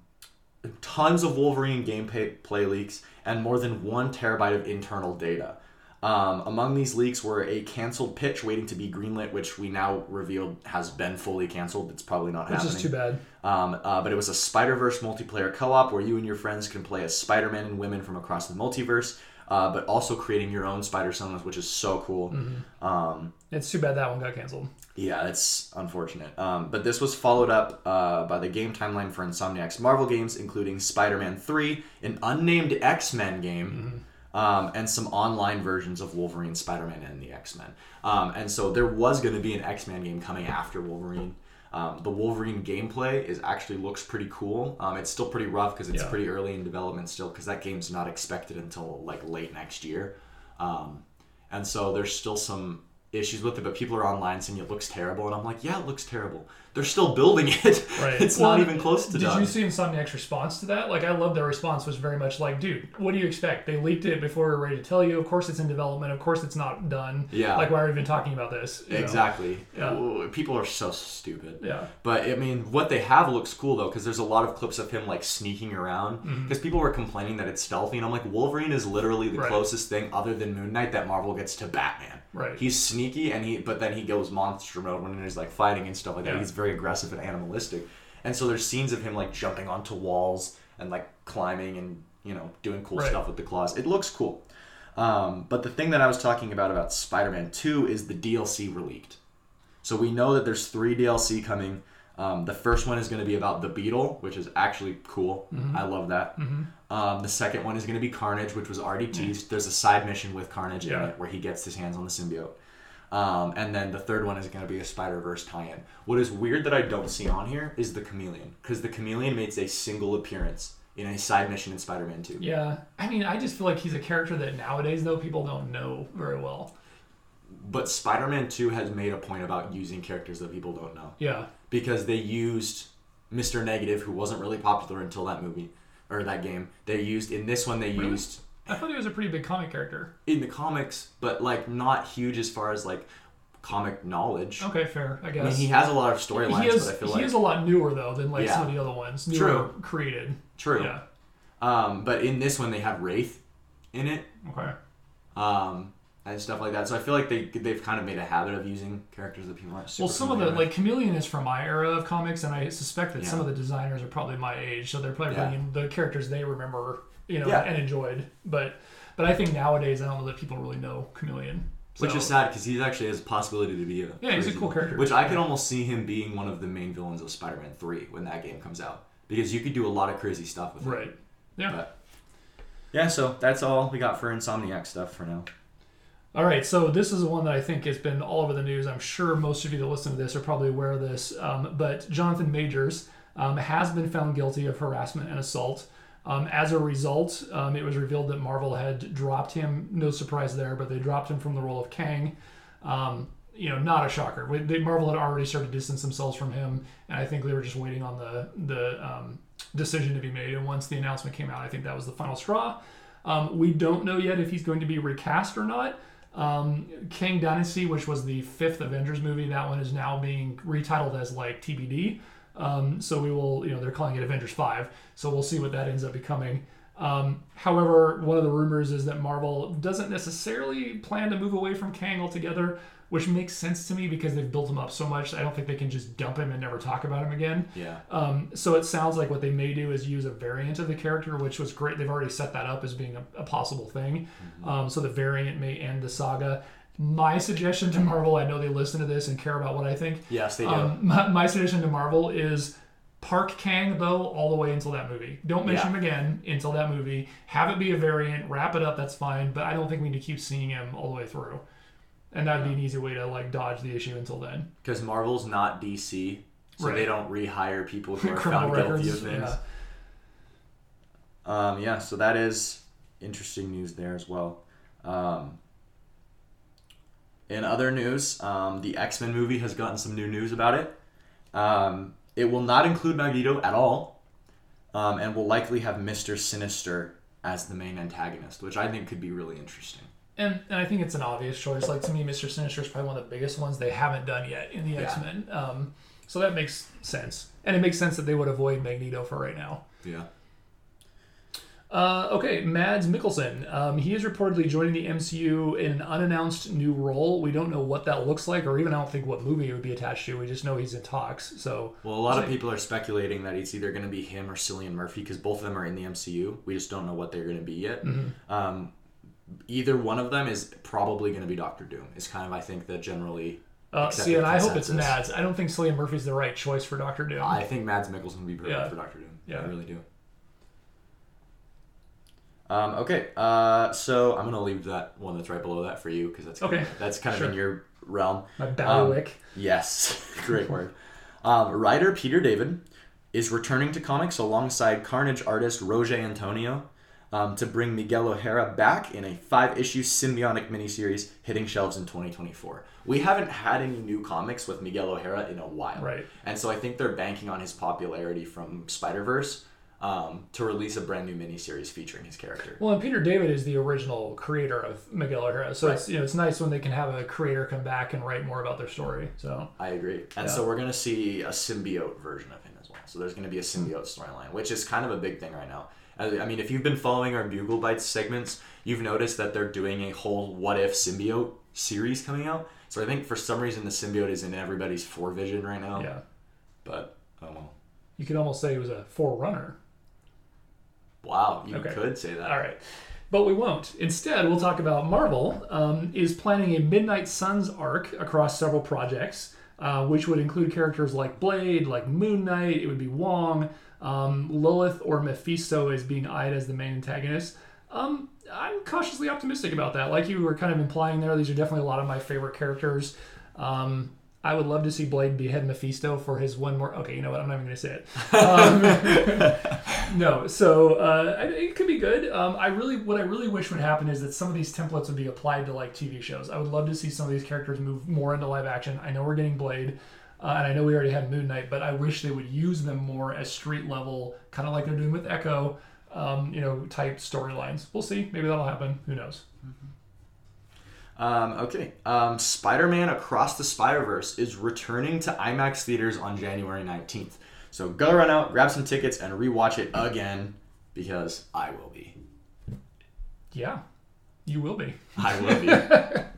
tons of Wolverine gameplay play leaks and more than one terabyte of internal data. Um, among these leaks were a canceled pitch waiting to be greenlit, which we now revealed has been fully canceled. It's probably not Which happening. is too bad. Um, uh, but it was a Spider Verse multiplayer co op where you and your friends can play as Spider Man and women from across the multiverse, uh, but also creating your own Spider Summons, which is so cool. Um, It's too bad that one got canceled. Yeah, it's unfortunate. Um, but this was followed up uh, by the game timeline for Insomniac's Marvel games, including Spider Man 3, an unnamed X Men game, um, and some online versions of Wolverine, Spider Man, and the X Men. Um, and so there was going to be an X Men game coming after Wolverine. Um, the Wolverine gameplay is actually looks pretty cool. Um, it's still pretty rough because it's Yeah. pretty early in development still because that game's not expected until like late next year. Um, and so there's still some issues with it, but people are online saying it looks terrible, and I'm like, yeah, it looks terrible. They're still building it. *laughs* Right. it's Well, not even close to Did done. Did you see Insomniac's response to that? Like, I love their response was very much like, dude, what do you expect? They leaked it before we were ready to tell you. Of course, it's in development. Of course, it's not done. Yeah. Like, why are we even talking about this? You know? Exactly. Yeah. People are so stupid. Yeah. But I mean, what they have looks cool though, because there's a lot of clips of him like sneaking around. Mm-hmm. Because people were complaining that it's stealthy, and I'm like, Wolverine is literally the Right. closest thing other than Moon Knight that Marvel gets to Batman. Right. He's sneaky, and he but then he goes monster mode when he's like fighting and stuff like that. Yeah. He's very aggressive and animalistic, and so there's scenes of him like jumping onto walls and like climbing and you know doing cool Right. stuff with the claws. It looks cool. Um, but the thing that I was talking about about Spider-Man 2 is the DLC were leaked. So we know that there's three DLC coming. Um, the first one is going to be about the Beetle, which is actually cool. I love that. Um, the second one is going to be Carnage, which was already teased. There's a side mission with Carnage in it where he gets his hands on the symbiote. Um, and then the third one is going to be a Spider Verse tie-in. What is weird that I don't see on here is the Chameleon, because the Chameleon makes a single appearance in a side mission in Spider-Man 2. Yeah. I mean, I just feel like he's a character that nowadays, though, people don't know very well. But Spider-Man 2 has made a point about using characters that people don't know. Yeah. because they used Mr. Negative, who wasn't really popular until that movie or that game. They used in this one. They Really? used I thought he was a pretty big comic character. in the comics, but like not huge as far as like comic knowledge. Okay, fair. I guess. I mean, he has a lot of storylines, but I feel he like he is a lot newer though than like some of the other ones. Newer True. created. true. Yeah. Um, but in this one, they have Wraith in it, Okay. um, and stuff like that. So I feel like they they've kind of made a habit of using characters that people aren't. Super Well, some of the familiar like Chameleon is from my era of comics, and I suspect that some of the designers are probably my age, so they're probably Yeah. bringing the characters they remember, you know, Yeah. and enjoyed. But but I think nowadays I don't know that people really know Chameleon. Which is sad because he actually has a possibility to be a Yeah, he's a cool character. Which I could almost see him being one of the main villains of Spider-Man Three when that game comes out because you could do a lot of crazy stuff with him. right. Yeah. But yeah, so that's all we got for Insomniac stuff for now. All right, so this is one that I think has been all over the news. I'm sure most of you that listen to this are probably aware of this. Um, but Jonathan Majors um, has been found guilty of harassment and assault. Um, as a result, um, it was revealed that Marvel had dropped him. No surprise there, but they dropped him from the role of Kang. Um, you know, not a shocker. Marvel had already started to distance themselves from him, and I think they were just waiting on the the um, decision to be made. And once the announcement came out, I think that was the final straw. We don't know yet if he's going to be recast or not. Um, Kang Dynasty, which was the fifth Avengers movie, that one is now being retitled as like TBD. Um, so we will, you know, they're calling it Avengers 5. So we'll see what that ends up becoming. Um, however, one of the rumors is that Marvel doesn't necessarily plan to move away from Kang altogether, which makes sense to me because they've built him up so much. I don't think they can just dump him and never talk about him again. Yeah. Um, so it sounds like what they may do is use a variant of the character, which was great. They've already set that up as being a, a possible thing. Um, so the variant may end the saga. My suggestion to Marvel, I know they listen to this and care about what I think. Yes, they do. Um, my, my suggestion to Marvel is park Kang though all the way until that movie. Don't mention Yeah. him again until that movie. Have it be a variant, wrap it up. That's fine. But I don't think we need to keep seeing him all the way through. And that'd be an easy way to like dodge the issue until then. Because Marvel's not DC, so Right. they don't rehire people *laughs* who are Criminal found guilty of things. Yeah. Um, yeah, so that is interesting news there as well. Um, in other news, um, the X Men movie has gotten some new news about it. Um, it will not include Magneto at all, um, and will likely have Mister Sinister as the main antagonist, which I think could be really interesting. And, and I think it's an obvious choice. Like to me, Mister Sinister is probably one of the biggest ones they haven't done yet in the Yeah. X Men. Um, so that makes sense, and it makes sense that they would avoid Magneto for right now. Yeah. Uh, okay, Mads Mikkelsen. Um, he is reportedly joining the MCU in an unannounced new role. We don't know what that looks like, or even I don't think what movie it would be attached to. We just know he's in talks. So Well, a lot of So- people are speculating that it's either going to be him or Cillian Murphy because both of them are in the MCU. We just don't know what they're going to be yet. Mm-hmm. Um, either one of them is probably going to be Doctor Doom. Is kind of I think the generally. uh, see, and I hope it's consensus. Mads. I don't think Cillian Murphy's the right choice for Doctor Doom. I think Mads Mikkelsen would be perfect Yeah. for Doctor Doom. Yeah. I really do. Um, okay, uh, so I'm gonna leave that one that's right below that for you because that's Okay. That's kind of in your realm. My bailiwick. Yes, *laughs* great word. Um, writer Peter David is returning to comics alongside Carnage artist Roger Antonio um, to bring Miguel O'Hara back in a five-issue symbiotic miniseries hitting shelves in 2024. We haven't had any new comics with Miguel O'Hara in a while, Right. And so I think they're banking on his popularity from Spider Verse um, to release a brand new miniseries featuring his character. Well, and Peter David is the original creator of Miguel O'Hara, so it's you know it's nice when they can have a creator come back and write more about their story. So I agree. And so we're going to see a symbiote version of him as well. So there's going to be a symbiote storyline, which is kind of a big thing right now. I I mean, if you've been following our Bugle Bytes segments, you've noticed that they're doing a whole what if symbiote series coming out. So I think for some reason the symbiote is in everybody's forevision right now. yeah, But, oh well. you could almost say it was a forerunner. Wow, you Okay. could say that. All right. But we won't. Instead, we'll talk about Marvel um, is planning a Midnight Suns arc across several projects, uh, which would include characters like Blade, like Moon Knight. It would be Wong. Um, Lilith or Mephisto is being eyed as the main antagonist. Um, I'm cautiously optimistic about that. Like you were kind of implying there, these are definitely a lot of my favorite characters. Um, I would love to see Blade behead Mephisto for his one more. Okay, you know what? I'm not even going to say it. Um, *laughs* no, so uh, it could be good. Um, I really, what I really wish would happen is that some of these templates would be applied to like TV shows. I would love to see some of these characters move more into live action. I know we're getting Blade, uh, and I know we already had Moon Knight, but I wish they would use them more as street level, kind of like they're doing with Echo. Um, you know, type storylines. We'll see. Maybe that'll happen. Who knows? Um, okay. Um, Spider Man Across the Spider Verse is returning to IMAX theaters on January 19th. So go run out, grab some tickets, and rewatch it again because I will be. Yeah, you will be. I will be. *laughs*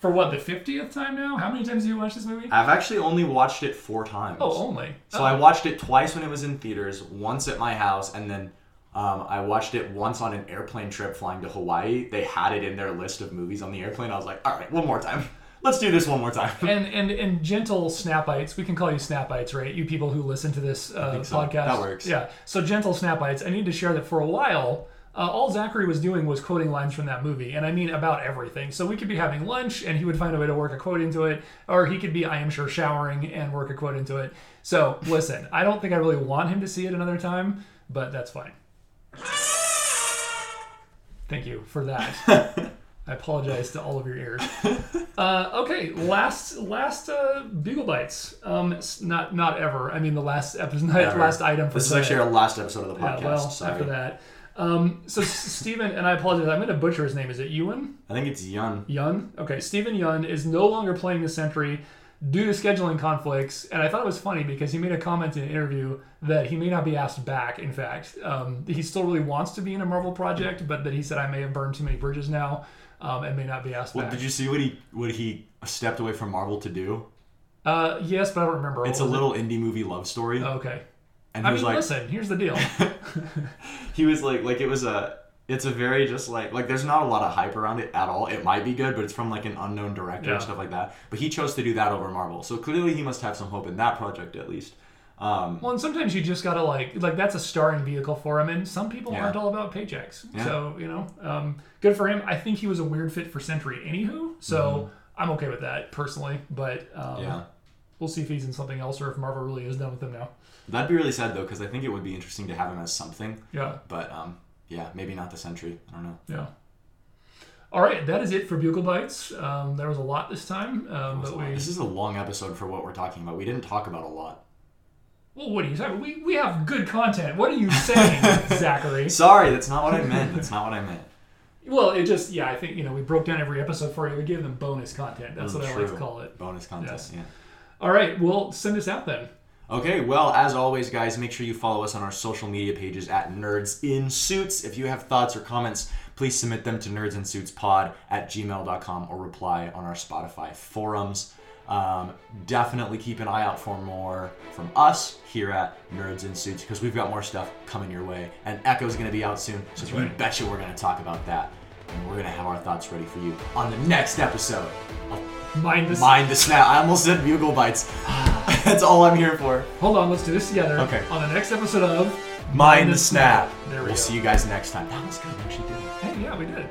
For what the fiftieth time now? How many times have you watched this movie? I've actually only watched it four times. Oh, only. So I watched it twice when it was in theaters, once at my house, and then um, I watched it once on an airplane trip flying to Hawaii. They had it in their list of movies on the airplane. I was like, all right, one more time. *laughs* Let's do this one more time. and and and gentle snapites we can call you snapites right you people who listen to this uh, so. podcast That works. yeah so gentle snapites i need to share that for a while uh, all Zachary was doing was quoting lines from that movie, and I mean about everything. So we could be having lunch, and he would find a way to work a quote into it, or he could be, I am sure, showering and work a quote into it. So listen, I don't think I really want him to see it another time, but that's fine. Thank you for that. *laughs* I apologize to all of your ears. Uh, okay, last last uh, Beagle bites. Um, not not ever. I mean the last episode, *laughs* last item for This is today. actually our last episode of the Yeah, podcast. well, Sorry. after that. Um, so S- Steven, and I apologize, I'm going to butcher his name. Is it Ewan? I think it's Yun. Yun? Okay, Steven Yeun is no longer playing the Sentry due to scheduling conflicts. And I thought it was funny because he made a comment in an interview that he may not be asked back, in fact. Um, he still really wants to be in a Marvel project, but that he said, I may have burned too many bridges now um, and may not be asked Well, back. did you see what he what he stepped away from Marvel to do? uh, yes, but I don't remember. It's a was it? little indie movie love story, okay. And he I was mean, like, listen, here's the deal. *laughs* he was like, like it was a. It's a very just like like there's not a lot of hype around it at all. It might be good, but it's from like an unknown director Yeah. and stuff like that. But he chose to do that over Marvel, so clearly he must have some hope in that project at least. Um, Well, and sometimes you just gotta like like that's a starring vehicle for him, and some people Yeah. aren't all about paychecks. Yeah. So you know, um, good for him. I think he was a weird fit for Sentry, anywho. So I'm okay with that personally, but um, Mm-hmm. yeah, we'll see if he's in something else or if Marvel really is done with him now. That'd be really sad though, because I think it would be interesting to have him as something. Yeah, But um, yeah, maybe not the Sentry. I don't know. yeah. All right, that is it for Bugle Bytes. Um, there was a lot this time, um, but we. This is a long episode for what we're talking about. We didn't talk about a lot. Well, what are you talking? We we have good content. What are you saying, *laughs* Zachary? Sorry, that's not what I meant. That's not what I meant. Well, it just yeah, I think you know we broke down every episode for you. We gave them bonus content. That's Mm, what I like to call it. Bonus content. Yes. Yeah. All right, well, send us out then. Okay, well, as always, guys, make sure you follow us on our social media pages at Nerds in Suits. If you have thoughts or comments, please submit them to nerdsinsuitspod at gmail.com or reply on our Spotify forums. Um, definitely keep an eye out for more from us here at Nerds in Suits because we've got more stuff coming your way. And Echo's going to be out soon, so you right. you we're going to talk about that. And we're going to have our thoughts ready for you on the next episode of Mind this. Mind the Snap. I almost said Bugle Bytes. *sighs* *laughs* That's all I'm here for. Hold on, let's do this together. Okay. On the next episode of Mind the snap. There we we'll go. see you guys next time. That was good. We actually did it. Hey, yeah, we did.